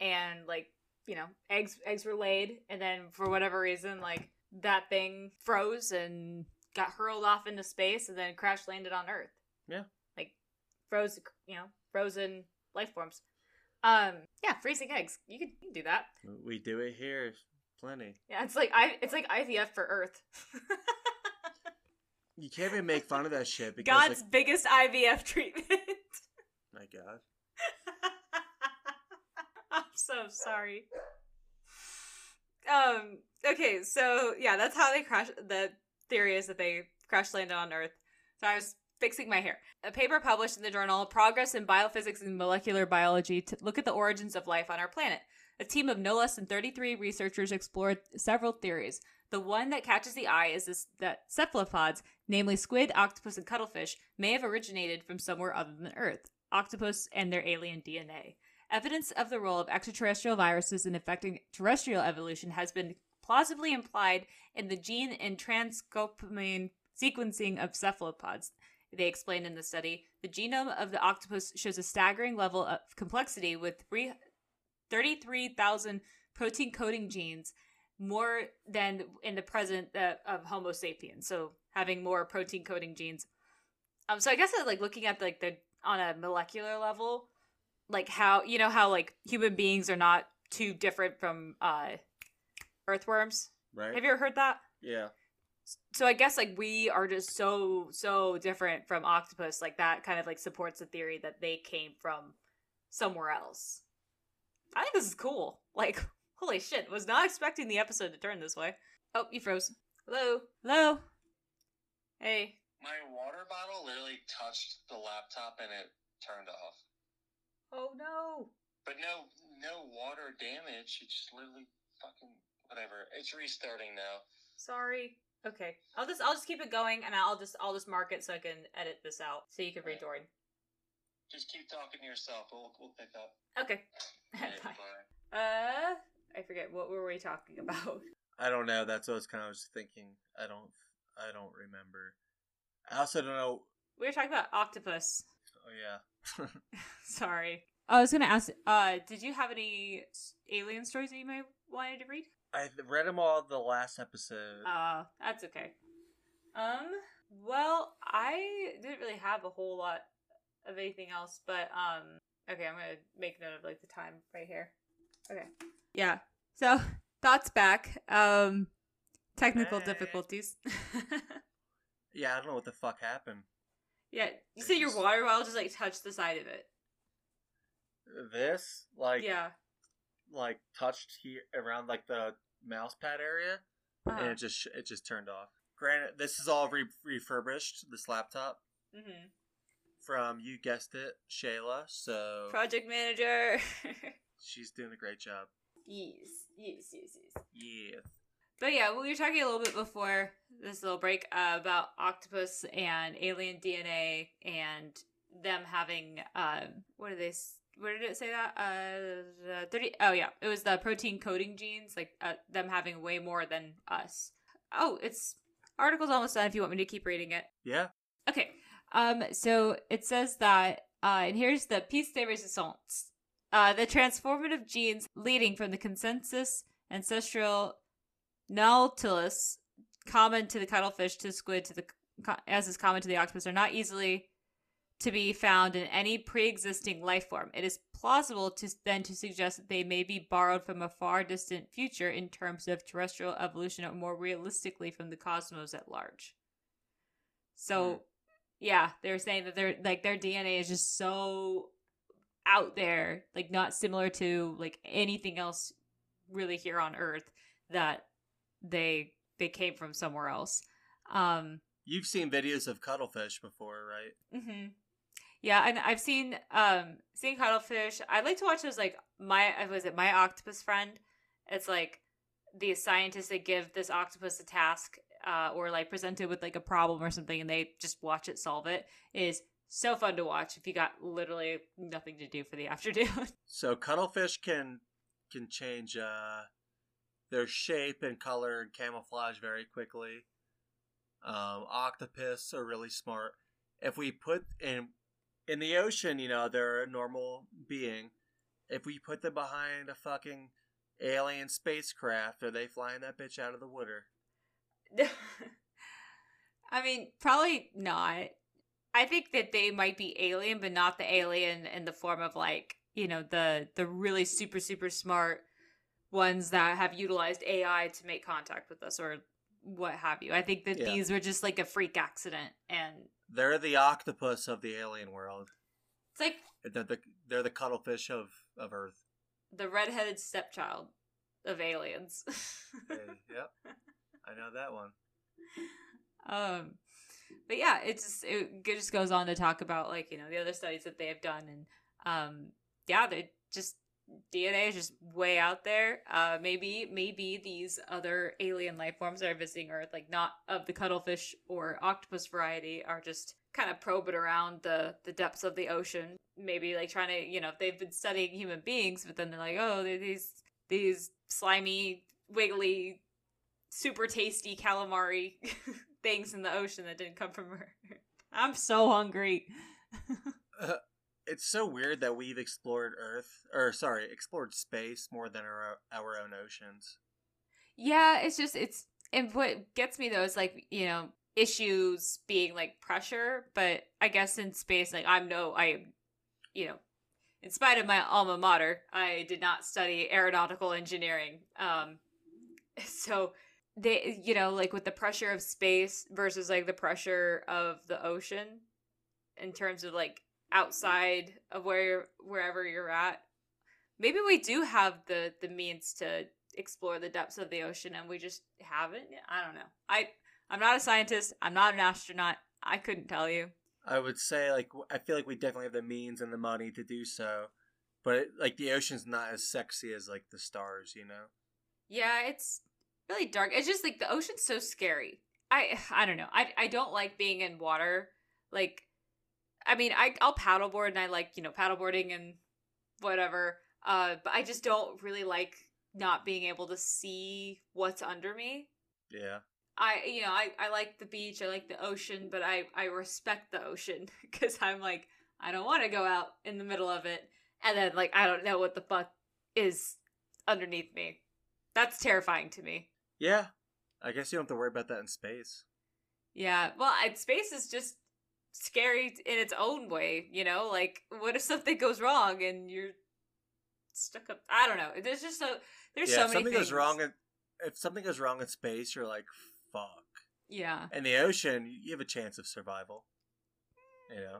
and like you know eggs eggs were laid and then for whatever reason like that thing froze and got hurled off into space and then crash landed on earth Yeah. like frozen you know frozen life forms um yeah freezing eggs you can, you can do that We do it here. Plenty. yeah it's like i it's like ivf for earth You can't even make fun of that shit because god's like, biggest ivf treatment my god. i'm so sorry Um. Okay. So yeah, that's how they crash. The theory is that they crash landed on Earth. So I was fixing my hair. A paper published in the journal Progress in Biophysics and Molecular Biology to look at the origins of life on our planet. A team of no less than 33 researchers explored several theories. The one that catches the eye is this, that cephalopods, namely squid, octopus, and cuttlefish, may have originated from somewhere other than Earth. Octopus and their alien DNA. Evidence of the role of extraterrestrial viruses in affecting terrestrial evolution has been plausibly implied in the gene and transcriptome sequencing of cephalopods. They explained in the study the genome of the octopus shows a staggering level of complexity with 33,000 protein coding genes, more than in the present uh, of Homo sapiens. So having more protein coding genes. Um, so I guess like looking at like the on a molecular level, like how you know how like human beings are not too different from uh earthworms. Right. Have you ever heard that? yeah. so I guess like we are just so so different from octopus. Like that kind of like supports the theory that they came from somewhere else. I think this is cool. Like holy shit, was not expecting the episode to turn this way. Oh, you froze. Hello, hello. Hey. My water bottle literally touched the laptop and it turned off. Oh no. But no, no water damage. It just literally fucking whatever. It's restarting now. Sorry. Okay. I'll just I'll just keep it going and I'll just I'll just mark it so I can edit this out so you can rejoin. Just keep talking to yourself. We'll we'll pick up. Okay. Okay, Bye. bye. Uh I forget what were we talking about. I don't know. That's what I was kind of just thinking. I don't. I don't remember. I also don't know. We were talking about octopus. Oh yeah. Sorry. I was gonna ask. Uh, did you have any alien stories that you might wanted to read? I read them all the last episode. Uh, that's okay. Um. Well, I didn't really have a whole lot of anything else, but um. Okay, I'm gonna make note of like the time right here. Okay. Yeah. So thoughts back. Um. Technical Hey. difficulties. yeah, I don't know what the fuck happened. yeah. You said your water bottle just like touched the side of it. This like yeah. like touched here around like the mouse pad area, and Uh-huh. it just it just turned off. Granted, this is all re- refurbished. This laptop Mm-hmm. from you guessed it, Shayla. So Project manager. she's doing a great job. Yes, yes, yes, yes. Yeah. But yeah, we were talking a little bit before this little break uh, about octopus and alien DNA and them having um, what did they? Where did it say that? Uh, thirty. Oh yeah, it was the protein coding genes, like uh, them having way more than us. Oh, it's article's almost done. If you want me to keep reading it. Yeah. Okay. Um, so it says that, uh, and here's the piece de resistance. Uh, the transformative genes leading from the consensus ancestral nautilus, common to the cuttlefish, to squid, to the as is common to the octopus, are not easily to be found in any pre-existing life form. It is plausible to then to suggest that they may be borrowed from a far distant future in terms of terrestrial evolution, or more realistically from the cosmos at large. So, Hmm. yeah, they're saying that their like their DNA is just so out there, like not similar to like anything else really here on Earth that they they came from somewhere else. Um You've seen videos of cuttlefish before, right? hmm Yeah, and I've seen um seen cuttlefish. I like to watch those like my uh, was it my octopus friend. It's like the scientists that give this octopus a task uh, or like presented with like a problem or something, and they just watch it solve. It is so fun to watch if you got literally nothing to do for the afternoon. So cuttlefish can can change uh, their shape and color and camouflage very quickly. Um, octopus are really smart. If we put in in the ocean, you know, they're a normal being. If we put them behind a fucking alien spacecraft, are they flying that bitch out of the water? I mean, probably not. I think that they might be alien, but not the alien in the form of like you know the the really super super smart ones that have utilized AI to make contact with us or what have you. I think that Yeah. these were just like a freak accident, and They're the octopus of the alien world. it's like They're the they're the cuttlefish of of Earth. the redheaded stepchild. of aliens. Hey, yep. I know that one. um, but yeah, it just it just goes on to talk about like you know the other studies that they have done, and um, yeah, they just DNA is just way out there. Uh, maybe maybe these other alien life forms that are visiting Earth, like not of the cuttlefish or octopus variety, are just kind of probing around the the depths of the ocean. Maybe like trying to you know they've been studying human beings, but then they're like, oh, they're these these slimy, wiggly, super tasty calamari things in the ocean that didn't come from Earth. I'm so hungry. It's so weird that we've explored Earth, or sorry, explored space more than our our own oceans. Yeah, it's just it's and what gets me though is like you know issues being like pressure, but I guess in space like I'm no I you know in spite of my alma mater, I did not study aeronautical engineering. Um, so they you know like with the pressure of space versus like the pressure of the ocean in terms of like outside of where you're, wherever you're at. Maybe we do have the the means to explore the depths of the ocean and we just haven't i don't know. I i'm not a scientist. I'm not an astronaut. I couldn't tell you. I would say like i feel like we definitely have the means and the money to do so, but it, like the ocean's not as sexy as like the stars, you know. yeah it's really dark it's just like the ocean's so scary i i don't know i i don't like being in water like i mean i i'll paddleboard and i like you know paddleboarding and whatever uh but i just don't really like not being able to see what's under me Yeah. I you know I I like the beach, I like the ocean, but I I respect the ocean because I'm like I don't want to go out in the middle of it and then like I don't know what the fuck is underneath me. That's terrifying to me. Yeah. I guess you don't have to worry about that in space. Yeah, well, I, space is just scary in its own way, you know. Like, what if something goes wrong and you're stuck up? I don't know. There's just so there's yeah, so if many something things. goes wrong in if something goes wrong in space, you're like, fuck. Yeah. In the ocean, you have a chance of survival. You know,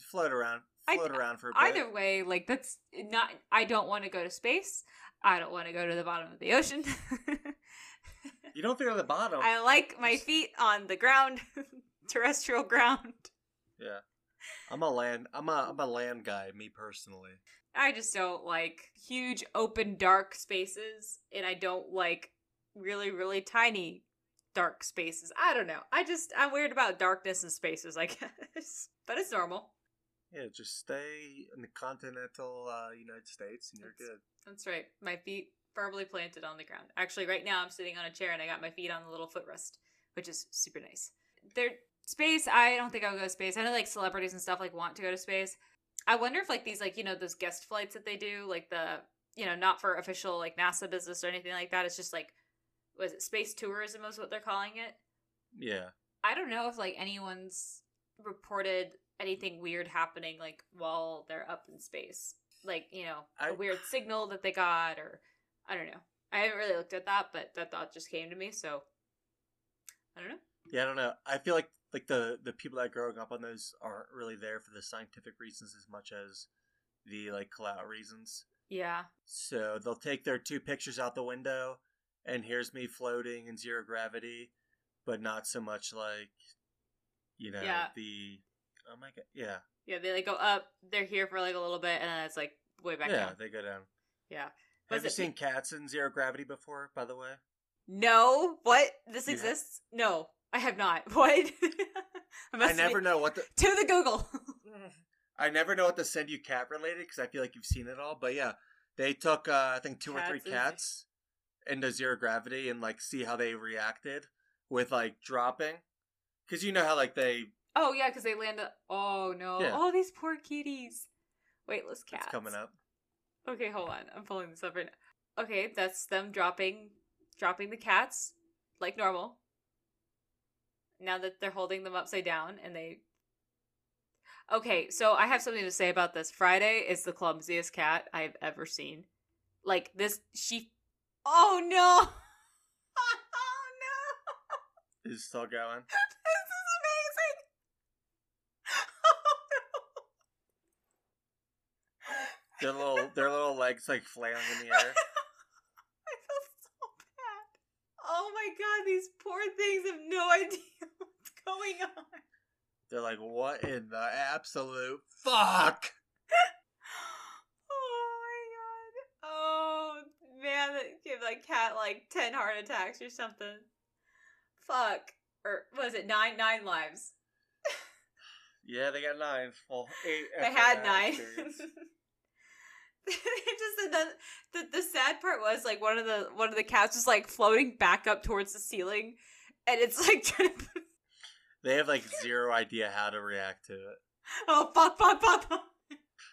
float around, I- float around for a bit. Either way, like that's not. I don't want to go to space. I don't want to go to the bottom of the ocean. You don't feel the bottom. I like my feet on the ground, terrestrial ground. Yeah, I'm a land. I'm a I'm a land guy. Me personally. I just don't like huge, open, dark spaces, and I don't like really, really tiny, dark spaces. I don't know. I just I'm weird about darkness and spaces, I guess, but it's normal. Yeah, just stay in the continental uh, United States, and you're That's- good. That's right. My feet firmly planted on the ground. Actually, right now I'm sitting on a chair and I got my feet on the little footrest, which is super nice. There, space. I don't think I would go to space. I know like celebrities and stuff like want to go to space. I wonder if like these like you know those guest flights that they do, like the you know not for official like NASA business or anything like that. It's just like was it space tourism is what they're calling it. Yeah, I don't know if like anyone's reported anything weird happening like while they're up in space. Like, you know, a weird signal that they got or I don't know. I haven't really looked at that, but that thought just came to me, so I don't know. yeah. I don't know. I feel like like the the people that are growing up on those aren't really there for the scientific reasons as much as the like clout reasons. Yeah. So they'll take their two pictures out the window, and here's me floating in zero gravity, but not so much like, you know, Yeah. the. Oh my god! Yeah, Yeah, they like go up, they're here for like a little bit and then it's like way back yeah, down. they go down. Yeah. Have Was you it- seen cats in zero gravity before? By the way, No. What? This Yeah. exists? No. I have not. What? I, must never be- know what the. To the Google. I never know what to send you cat related because I feel like you've seen it all. But yeah, they took uh, I think two or three Cats is- cats into zero gravity and like see how they reacted with like dropping, because you know how like they Oh yeah, because they land. A- oh no! Yeah. Oh, these poor kitties. Weightless cats. it's coming up. Okay, hold on. I'm pulling this up right now. Okay, that's them dropping, dropping the cats like normal. Now that they're holding them upside down, and they. Okay, so I have something to say about this. Friday is the clumsiest cat I've ever seen. Like this, she. Oh no! oh no! Is still going. This is amazing. Oh Their little their little legs like flailing in the air. I feel so bad. Oh my god, these poor things have no idea what's going on. They're like, what in the absolute fuck? oh my god. Oh man, that gave cat like ten heart attacks or something. Fuck. Or was it nine nine lives? Yeah, they got nine. Well, eight. They had nine. just the, the the sad part was like one of the one of the cats was like floating back up towards the ceiling, and it's like they have like zero idea how to react to it. oh fuck fuck fuck. fuck.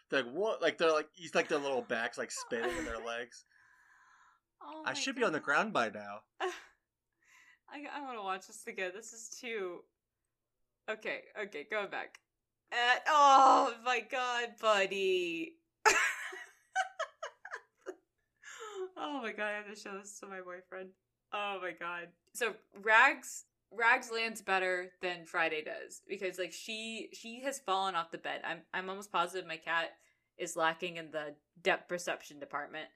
They're like, what? Like, they're like, he's like their little backs like spinning in their legs. Oh I should be on the ground by now. I I want to watch this again. This is too. Okay, okay, going back. Uh, oh my god, buddy. Oh my god, I have to show this to my boyfriend. Oh my god. So Rags Rags lands better than Friday does because like she she has fallen off the bed. I'm I'm almost positive my cat is lacking in the depth perception department.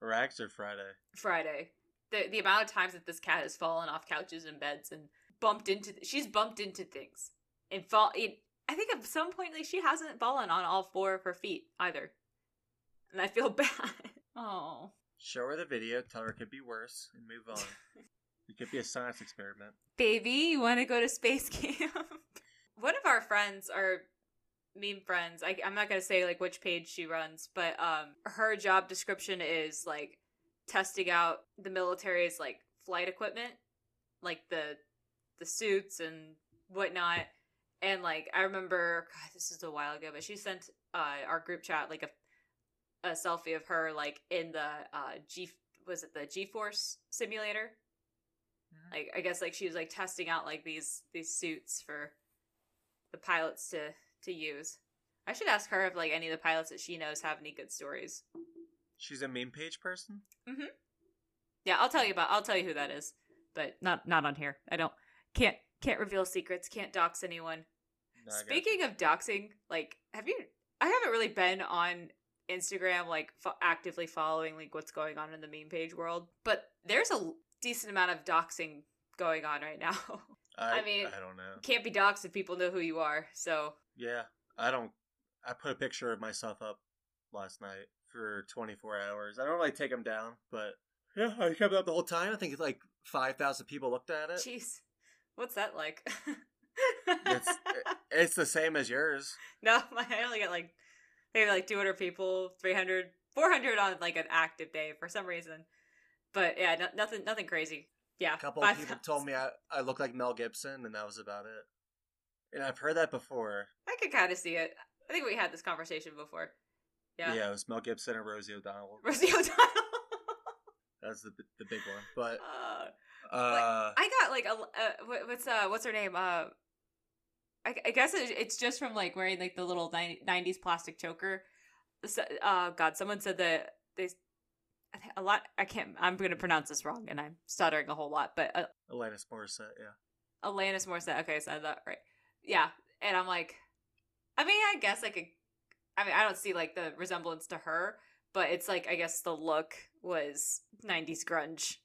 Rags or Friday? Friday. The the amount of times that this cat has fallen off couches and beds and bumped into she's bumped into things and fall. It, I think at some point like she hasn't fallen on all four of her feet either, and I feel bad. Oh, Show her the video, tell her it could be worse, and move on. it could be a science experiment. baby, you want to go to space camp? One of our friends, our meme friends, I, I'm not gonna say like which page she runs, but um, her job description is like testing out the military's like flight equipment, like the the suits and whatnot. And like I remember, God, this is a while ago, but she sent uh, our group chat like a a selfie of her like in the uh, G was it the G Force simulator like i guess like she was like testing out like these these suits for the pilots to to use. I should ask her if like any of the pilots that she knows have any good stories. She's a meme page person? Mm-hmm. Yeah i'll tell you about i'll tell you who that is but not not on here. I don't can't can't reveal secrets can't dox anyone. No, speaking of doxing like have you i haven't really been on instagram like fo- actively following like what's going on in the meme page world but there's a decent amount of doxing going on right now I, I mean- I don't know. can't be doxxed if people know who you are. So Yeah, I don't. I put a picture of myself up last night for 24 hours. I don't really take them down, but yeah, I kept it up the whole time. I think like 5,000 people looked at it. jeez, what's that like? It's it's the same as yours. no, I only get like maybe like 200 people, 300, 400 on like an active day for some reason. But yeah, no, nothing, nothing crazy. Yeah, A couple of people 5,000. told me I, I look like Mel Gibson, and that was about it. And I've heard that before. I could kind of see it. I think we had this conversation before. Yeah, Yeah, it was Mel Gibson and Rosie O'Donnell. Rosie O'Donnell. That's the the big one. But uh, uh, I got like a uh, what's uh what's her name uh I, I guess it, it's just from like wearing like the little 90s plastic choker. So, uh God, someone said that they I think a lot. I can't. I'm going to pronounce this wrong, and I'm stuttering a whole lot. But uh, Alanis Morissette, yeah. Alanis Morissette. Okay, so I that right. Yeah, and I'm like, I mean, I guess I could. I mean, I don't see like the resemblance to her, but it's like I guess the look was 90s grunge.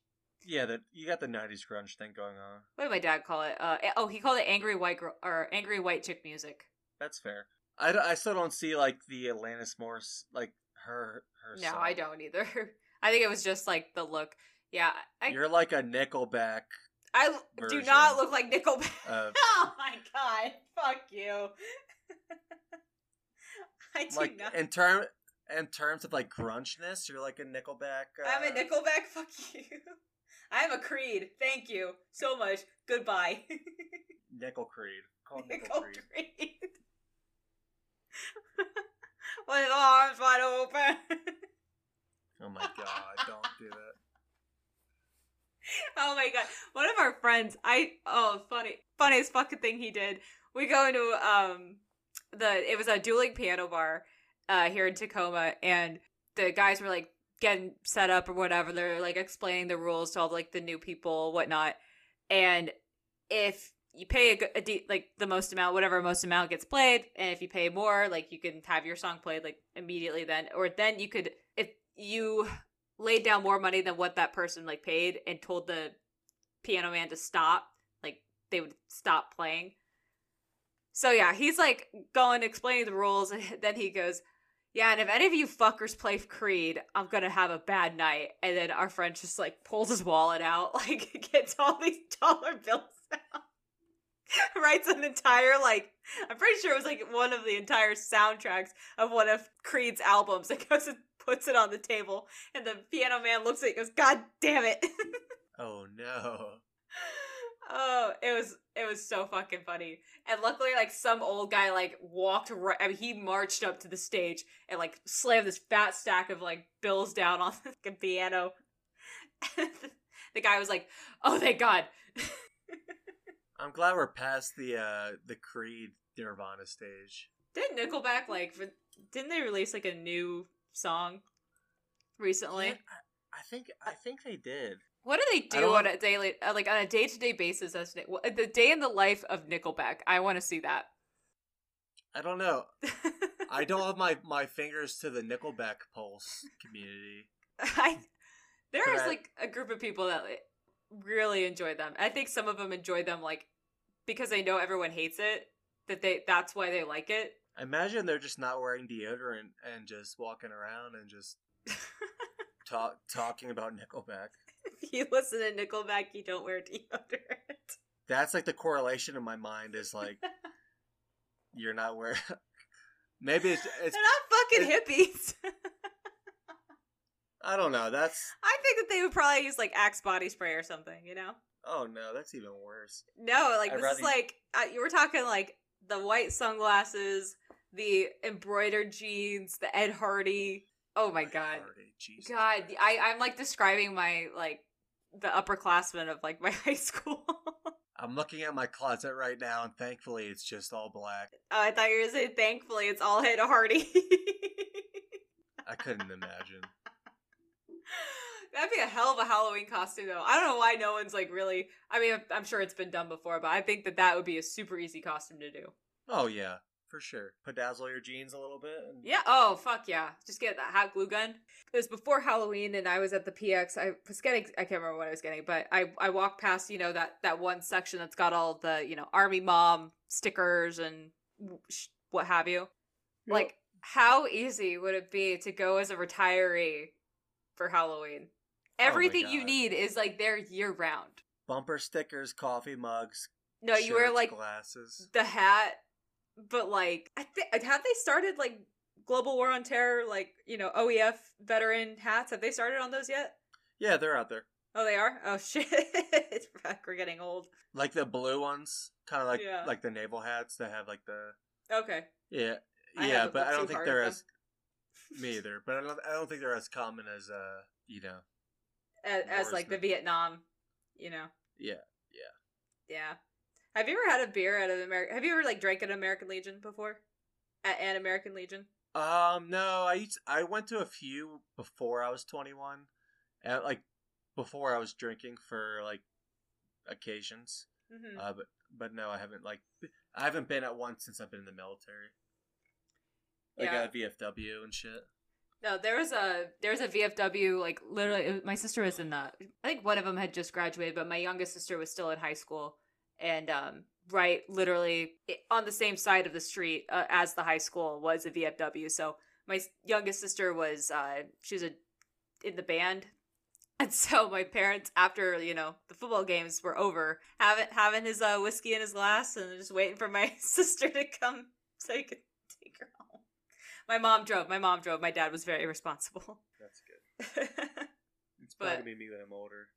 Yeah, that you got the '90s grunge thing going on. What did my dad call it? Uh, oh, he called it angry white girl or angry white chick music. That's fair. I, I still don't see like the Alanis Morris like her her. No, song. I don't either. I think it was just like the look. Yeah, I You're like a Nickelback. I do not look like Nickelback. Of, oh my god! Fuck you. I do like not. in term in terms of like grunchness, you're like a Nickelback. Uh, I'm a Nickelback. Fuck you. I'm a Creed. Thank you so much. Goodbye. Nickel Creed. Call Nickel, Nickel Creed. Creed. With arms wide open. Oh my god! Don't do that. oh my god. One of our friends, I oh funny funniest fucking thing he did. We go into um the it was a dueling piano bar uh here in Tacoma and the guys were like getting set up or whatever. They're like explaining the rules to all like the new people, whatnot. And if you pay a, a de- like the most amount, whatever most amount gets played, and if you pay more, like you can have your song played like immediately then, or then you could if you laid down more money than what that person like paid and told the Piano Man to stop. Like they would stop playing. So yeah, he's like going explaining the rules, and then he goes, "Yeah, and if any of you fuckers play Creed, I'm gonna have a bad night." And then our friend just like pulls his wallet out, like gets all these dollar bills out, writes an entire like I'm pretty sure it was like one of the entire soundtracks of one of Creed's albums. And goes and puts it on the table, and the piano man looks at it, goes, "God damn it!" Oh no. Oh, it was it was so fucking funny. And luckily, like some old guy like walked right. I mean, he marched up to the stage and like slammed this fat stack of like bills down on the piano. The guy was like, "Oh, thank God." I'm glad we're past the uh the Creed Nirvana stage. Didn't Nickelback like? re- Didn't they release like a new song recently? I, I think I think they did. What do they do on a daily, uh, like on a day to day basis? As the day in the life of Nickelback. I want to see that. I don't know. I don't have my my fingers to the Nickelback pulse community. I there is like a group of people that like, really enjoy them. I think some of them enjoy them like because they know everyone hates it. That they that's why they like it. I imagine they're just not wearing deodorant and just walking around and just talk talking about Nickelback. If you listen to Nickelback, you don't wear deodorant. That's like the correlation in my mind is like you're not wearing. Maybe it's it's They're not fucking hippies. I don't know. That's I think that they would probably use like Axe body spray or something. You know. oh no, that's even worse. No, like I'd this is like uh, you were talking like the white sunglasses, the embroidered jeans, the Ed Hardy. Oh my god, God, I I'm like describing my like the upperclassmen of like my high school. I'm looking at my closet right now, and thankfully it's just all black. Oh, I thought you were gonna thankfully it's all Ed Hardy. I couldn't imagine. That'd be a hell of a Halloween costume, though. I don't know why no one's like really. I mean, I'm sure it's been done before, but I think that that would be a super easy costume to do. Oh yeah, for sure. Bedazzle your jeans a little bit. And... Yeah. Oh, fuck yeah. Just get that hot glue gun. It was before Halloween, and I was at the PX. I was getting. I can't remember what I was getting, but I I walked past you know that that one section that's got all the you know army mom stickers and what have you. Like, how easy would it be to go as a retiree for Halloween? Oh Everything you need is like there year round. bumper stickers, coffee mugs. No, you wear like glasses. the hat, but like I think have they started like Global War on Terror, like you know OEF veteran hats? Have they started on those yet? Yeah, they're out there. Oh, they are. Oh shit! We're getting old. Like the blue ones, kind of like Yeah. like the naval hats that have like the Okay, yeah I yeah. But I don't think they're as me either. But I don't I don't think they're as common as uh you know as, as like the Vietnam, you know. Yeah yeah Yeah. Have you ever had a beer at an American? Have you ever like drank at American Legion before? At an American Legion? Um, no, I used I went to a few before I was 21. At like before I was drinking for like occasions. hmm Uh but but no, I haven't like I haven't been at one since I've been in the military. Like Yeah. at VFW and shit. No, there was a there was a VFW like literally. was- my sister was in the. I think one of them had just graduated, but my youngest sister was still in high school, and um, right, literally on the same side of the street uh, as the high school was a VFW. So my youngest sister was uh, she was a, in the band, and so my parents, after you know the football games were over, having having his uh, whiskey in his glass and just waiting for my sister to come so he could take her home. My mom drove. My mom drove. My dad was very responsible. That's good. It's But- probably me when I'm older.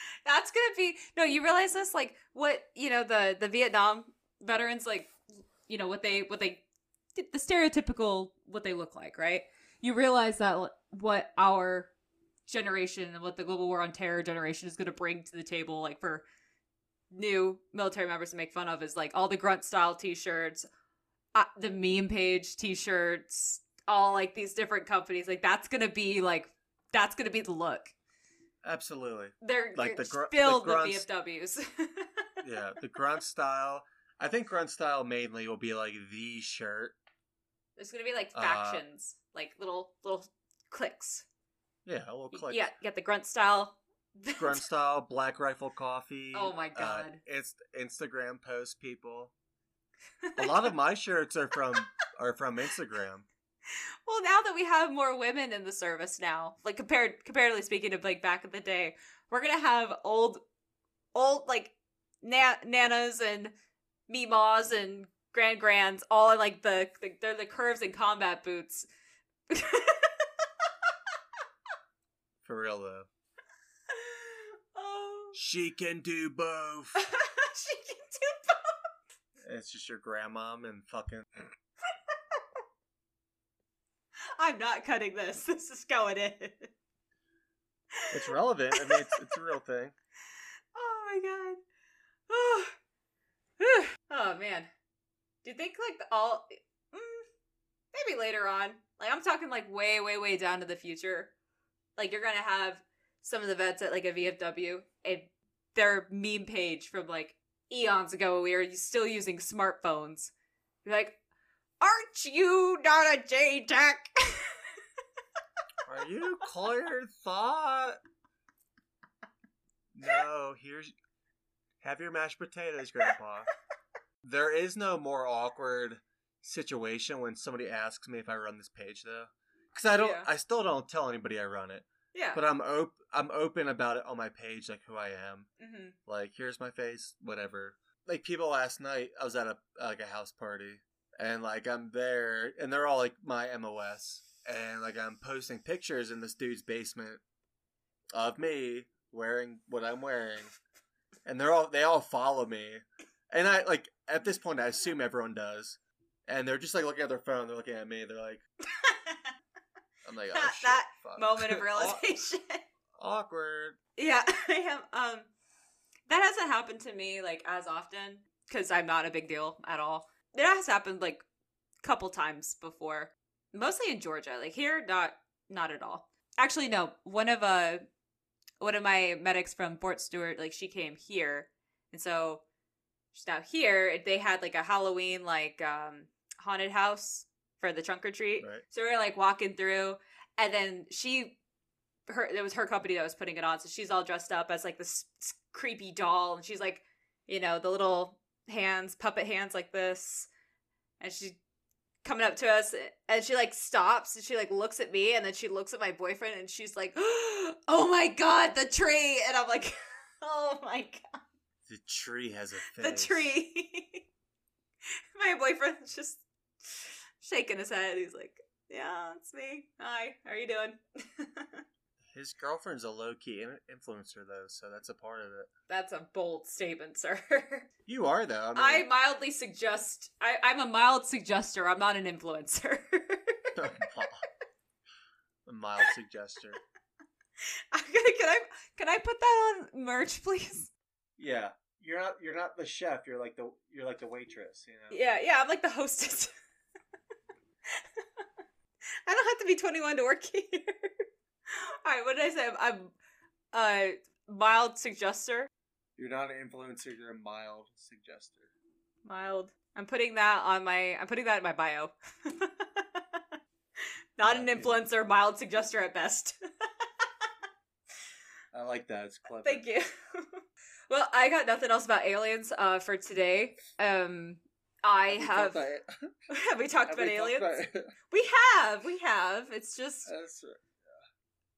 That's gonna be no. You realize this, like what you know the the Vietnam veterans, like you know what they what they the stereotypical what they look like, right? You realize that what our generation and what the global war on terror generation is going to bring to the table, like for new military members to make fun of, is like all the grunt style T-shirts, uh, the meme page T-shirts, all like these different companies. Like that's gonna be like that's gonna be the look. Absolutely. They're Like like the gr- the filled grunts- with VFWs. Yeah, the grunt style. I think grunt style mainly will be like the shirt. There's gonna be like Uh, factions, like little little cliques. Yeah, a little click. Yeah, get the grunt style Grunt style, Black Rifle Coffee. Oh my uh, God. it's Instagram post people. A lot of my shirts are from are from Instagram. Well, now that we have more women in the service now, like compared comparatively speaking to like back in the day, we're gonna have old, old like na- nanas and meemaws and grand grands all in like the, the they're the curves and combat boots. For real though. oh, She can do both. she can do both. it's just your grandmom and fucking I'm not cutting this. This is going in. It's relevant. I mean it's it's a real thing. Oh my god. Oh, oh man. Do you think like all mm, maybe later on? Like I'm talking like way, way, way down to the future. Like you're gonna have some of the vets at like a VFW and their meme page from like eons ago where we were still using smartphones. You're like, aren't you not a JTAC? Are you clear thought? No, here's have your mashed potatoes, Grandpa. There is no more awkward situation when somebody asks me if I run this page though. Cuz I don't Yeah. I still don't tell anybody I run it. yeah. But I'm op- I'm open about it on my page like who I am. hmm Like here's my face, whatever. Like people last night I was at a like a house party and like I'm there and they're all like my MOS and like I'm posting pictures in this dude's basement of me wearing what I'm wearing and they're all they all follow me and I like at this point I assume everyone does and they're just like looking at their phone they're looking at me they're like I'm like oh, That- shit, that fuck." Moment of realization. awkward Yeah, I have. Um, that hasn't happened to me like as often because I'm not a big deal at all. It has happened like a couple times before, mostly in Georgia. Like here, not not at all. Actually, no. One of uh, one of my medics from Fort Stewart, like she came here, and so she's now here. They had like a Halloween like um haunted house for the trunk or treat. right So we are like walking through, and then she, her, it was her company that was putting it on. So she's all dressed up as like this creepy doll, and she's like, you know, the little hands, puppet hands like this, and she's coming up to us, and she like stops, and she like looks at me, and then she looks at my boyfriend, and she's like, oh my god, the tree, and I'm like, oh my god, the tree has a face the tree. my boyfriend's just shaking his head. He's like, "Yeah, it's me. Hi, how are you doing?" His girlfriend's a low key influencer though, so that's a part of it. That's a bold statement, sir. You are though. I I mildly suggest. I, I'm a mild suggester. I'm not an influencer. a mild suggester. I'm gonna, can I can I put that on merch, please? Yeah, you're not. You're not the chef. You're like the. You're like the waitress. You know. Yeah, yeah. I'm like the hostess. I don't have to be 21 to work here. All right, what did I say? I'm, I'm uh mild suggester. You're not an influencer. You're a mild suggester. Mild. I'm putting that on my. I'm putting that in my bio. Not an influencer, mild suggester at best. I like that. It's clever. Thank you. well, I got nothing else about aliens uh, for today. Um, I have. have we talked about aliens? We have. We have. It's just That's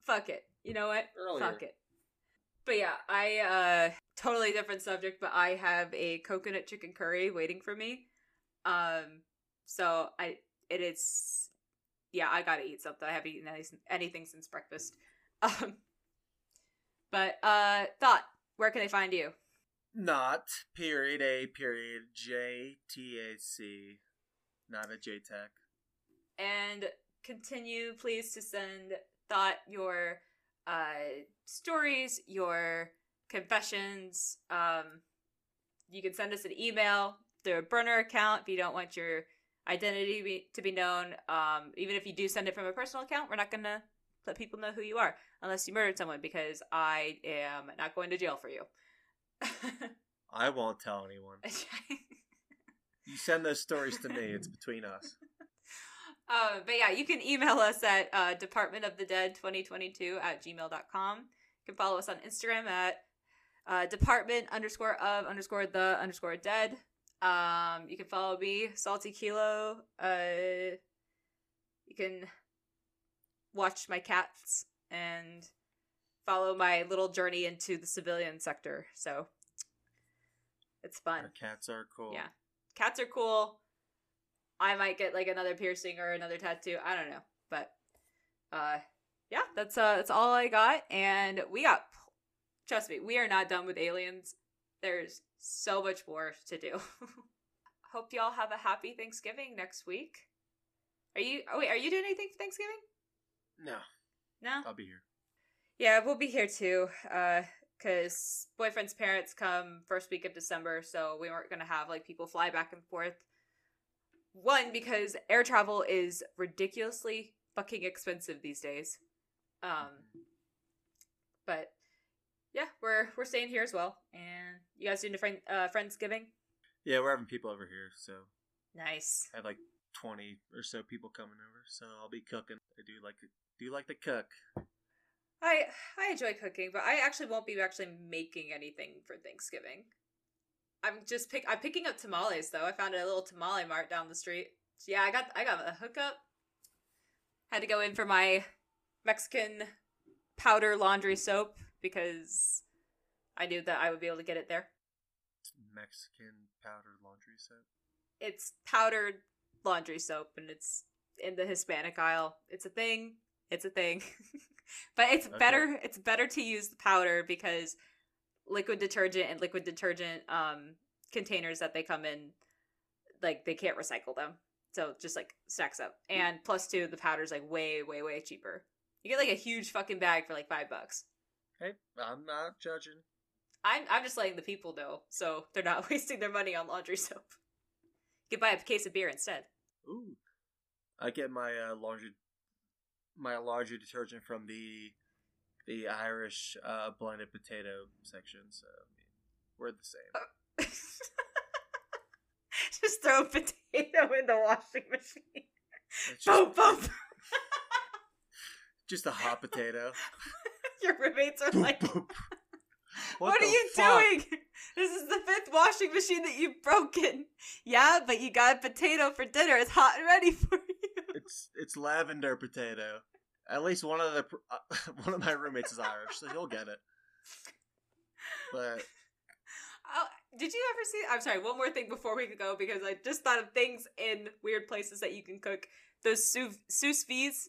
fuck it. You know what? earlier. Fuck it. But yeah, I uh totally different subject, but I have a coconut chicken curry waiting for me. Um so I it is yeah, I got to eat something. I haven't eaten any, anything since breakfast. Um but uh thought, where can they find you? Not period a period J T A C. Not a JTAC. and continue please to send thought your uh stories your confessions um you can send us an email through a burner account if you don't want your identity be, to be known um even if you do send it from a personal account we're not gonna let people know who you are unless you murdered someone because i am not going to jail for you I won't tell anyone. You send those stories to me. It's between us. Uh, but yeah, you can email us at uh, departmentofthedead2022 at gmail.com. You can can follow us on Instagram at uh, department underscore of underscore the underscore dead. Um, you can follow me, Salty Kilo. Uh, you can watch my cats and follow my little journey into the civilian sector. So it's fun. Our cats are cool. Yeah. Cats are cool. I might get like another piercing or another tattoo. I don't know. But uh yeah, that's uh that's all I got and we got trust me, we are not done with aliens. There's so much more to do. Hope y'all have a happy Thanksgiving next week. Are you oh wait, are you doing anything for Thanksgiving? No, No? I'll be here. Yeah, we'll be here too. Uh, cause boyfriend's parents come first week of December, so we weren't gonna have like people fly back and forth. One because air travel is ridiculously fucking expensive these days. Um, but yeah, we're we're staying here as well. And you guys doing a friend uh friendsgiving? Yeah, we're having people over here, so Nice. I have like twenty or so people coming over. So I'll be cooking. I do like do you like to cook. I I enjoy cooking, but I actually won't be actually making anything for Thanksgiving. I'm just pick I'm picking up tamales though. I found a little tamale mart down the street. Yeah, I got I got a hookup. Had to go in for my Mexican powder laundry soap because I knew that I would be able to get it there. Mexican powdered laundry soap. It's powdered laundry soap and it's in the Hispanic aisle. It's a thing. It's a thing. but it's Okay. better it's better to use the powder because liquid detergent and liquid detergent um containers that they come in like they can't recycle them. So just like stacks up. And plus two, the powder's like way, way, way cheaper. You get like a huge fucking bag for like five bucks. Hey, I'm not judging. I'm I'm just letting the people know so they're not wasting their money on laundry soap. You could buy a case of beer instead. Ooh, I get my uh, laundry my laundry detergent from the the Irish uh, blended potato section. So I mean, we're the same. Just throw a potato in the washing machine. It's Boom, just, boom. just a hot potato. Your roommates are like, Boop, boop. What, are you fuck? doing? This is the fifth washing machine that you've broken. Yeah, but you got a potato for dinner. It's hot and ready for you. It's it's lavender potato. At least one of the uh, one of my roommates is Irish, so he'll get it. But Oh, did you ever see? I'm sorry. One more thing before we go, because I just thought of things in weird places that you can cook. Those sous sous vides.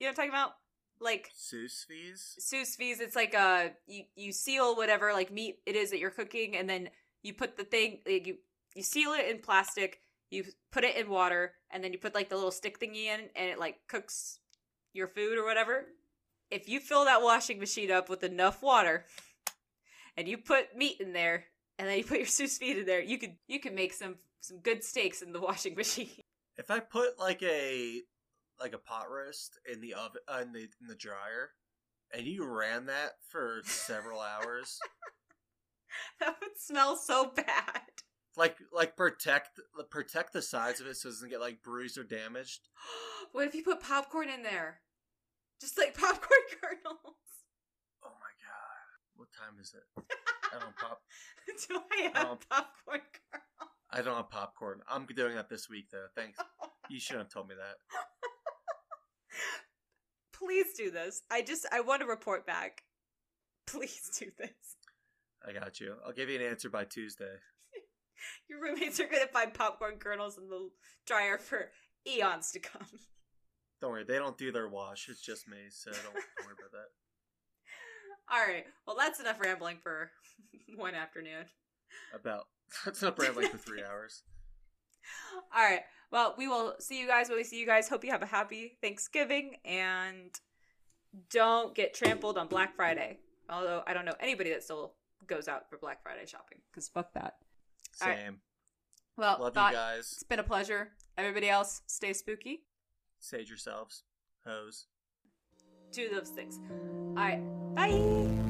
You know what I'm talking about? Like sous vide. sous vide. It's like uh, you you seal whatever like meat it is that you're cooking, and then you put the thing like, you you seal it in plastic. You put it in water, and then you put like the little stick thingy in, and it like cooks your food or whatever. If you fill that washing machine up with enough water, and you put meat in there, and then you put your sous vide in there, you could you can make some some good steaks in the washing machine. If I put like a like a pot roast in the oven uh, in the in the dryer, and you ran that for several hours, that would smell so bad. like like protect protect the sides of it so it doesn't get like bruised or damaged. what if you put popcorn in there? Just like popcorn kernels. Oh my god! What time is it? I don't pop. Do I have Um, popcorn kernels? I don't have popcorn. I'm doing that this week though. Thanks. You shouldn't have told me that. Please do this. I just I want to report back. Please do this. I got you. I'll give you an answer by Tuesday. Your roommates are gonna find popcorn kernels in the dryer for eons to come. Don't worry, they don't do their wash. It's just me, so don't, don't worry about that. All right. Well, that's enough rambling for one afternoon. About that's not rambling for three hours. All right. Well, we will see you guys when we see you guys. Hope you have a happy Thanksgiving and don't get trampled on Black Friday. Although I don't know anybody that still goes out for Black Friday shopping because fuck that. All right. Same. Well, Love thought you guys. it's been a pleasure. Everybody else, stay spooky. Sage yourselves. Hose. Do those things. All right. Bye.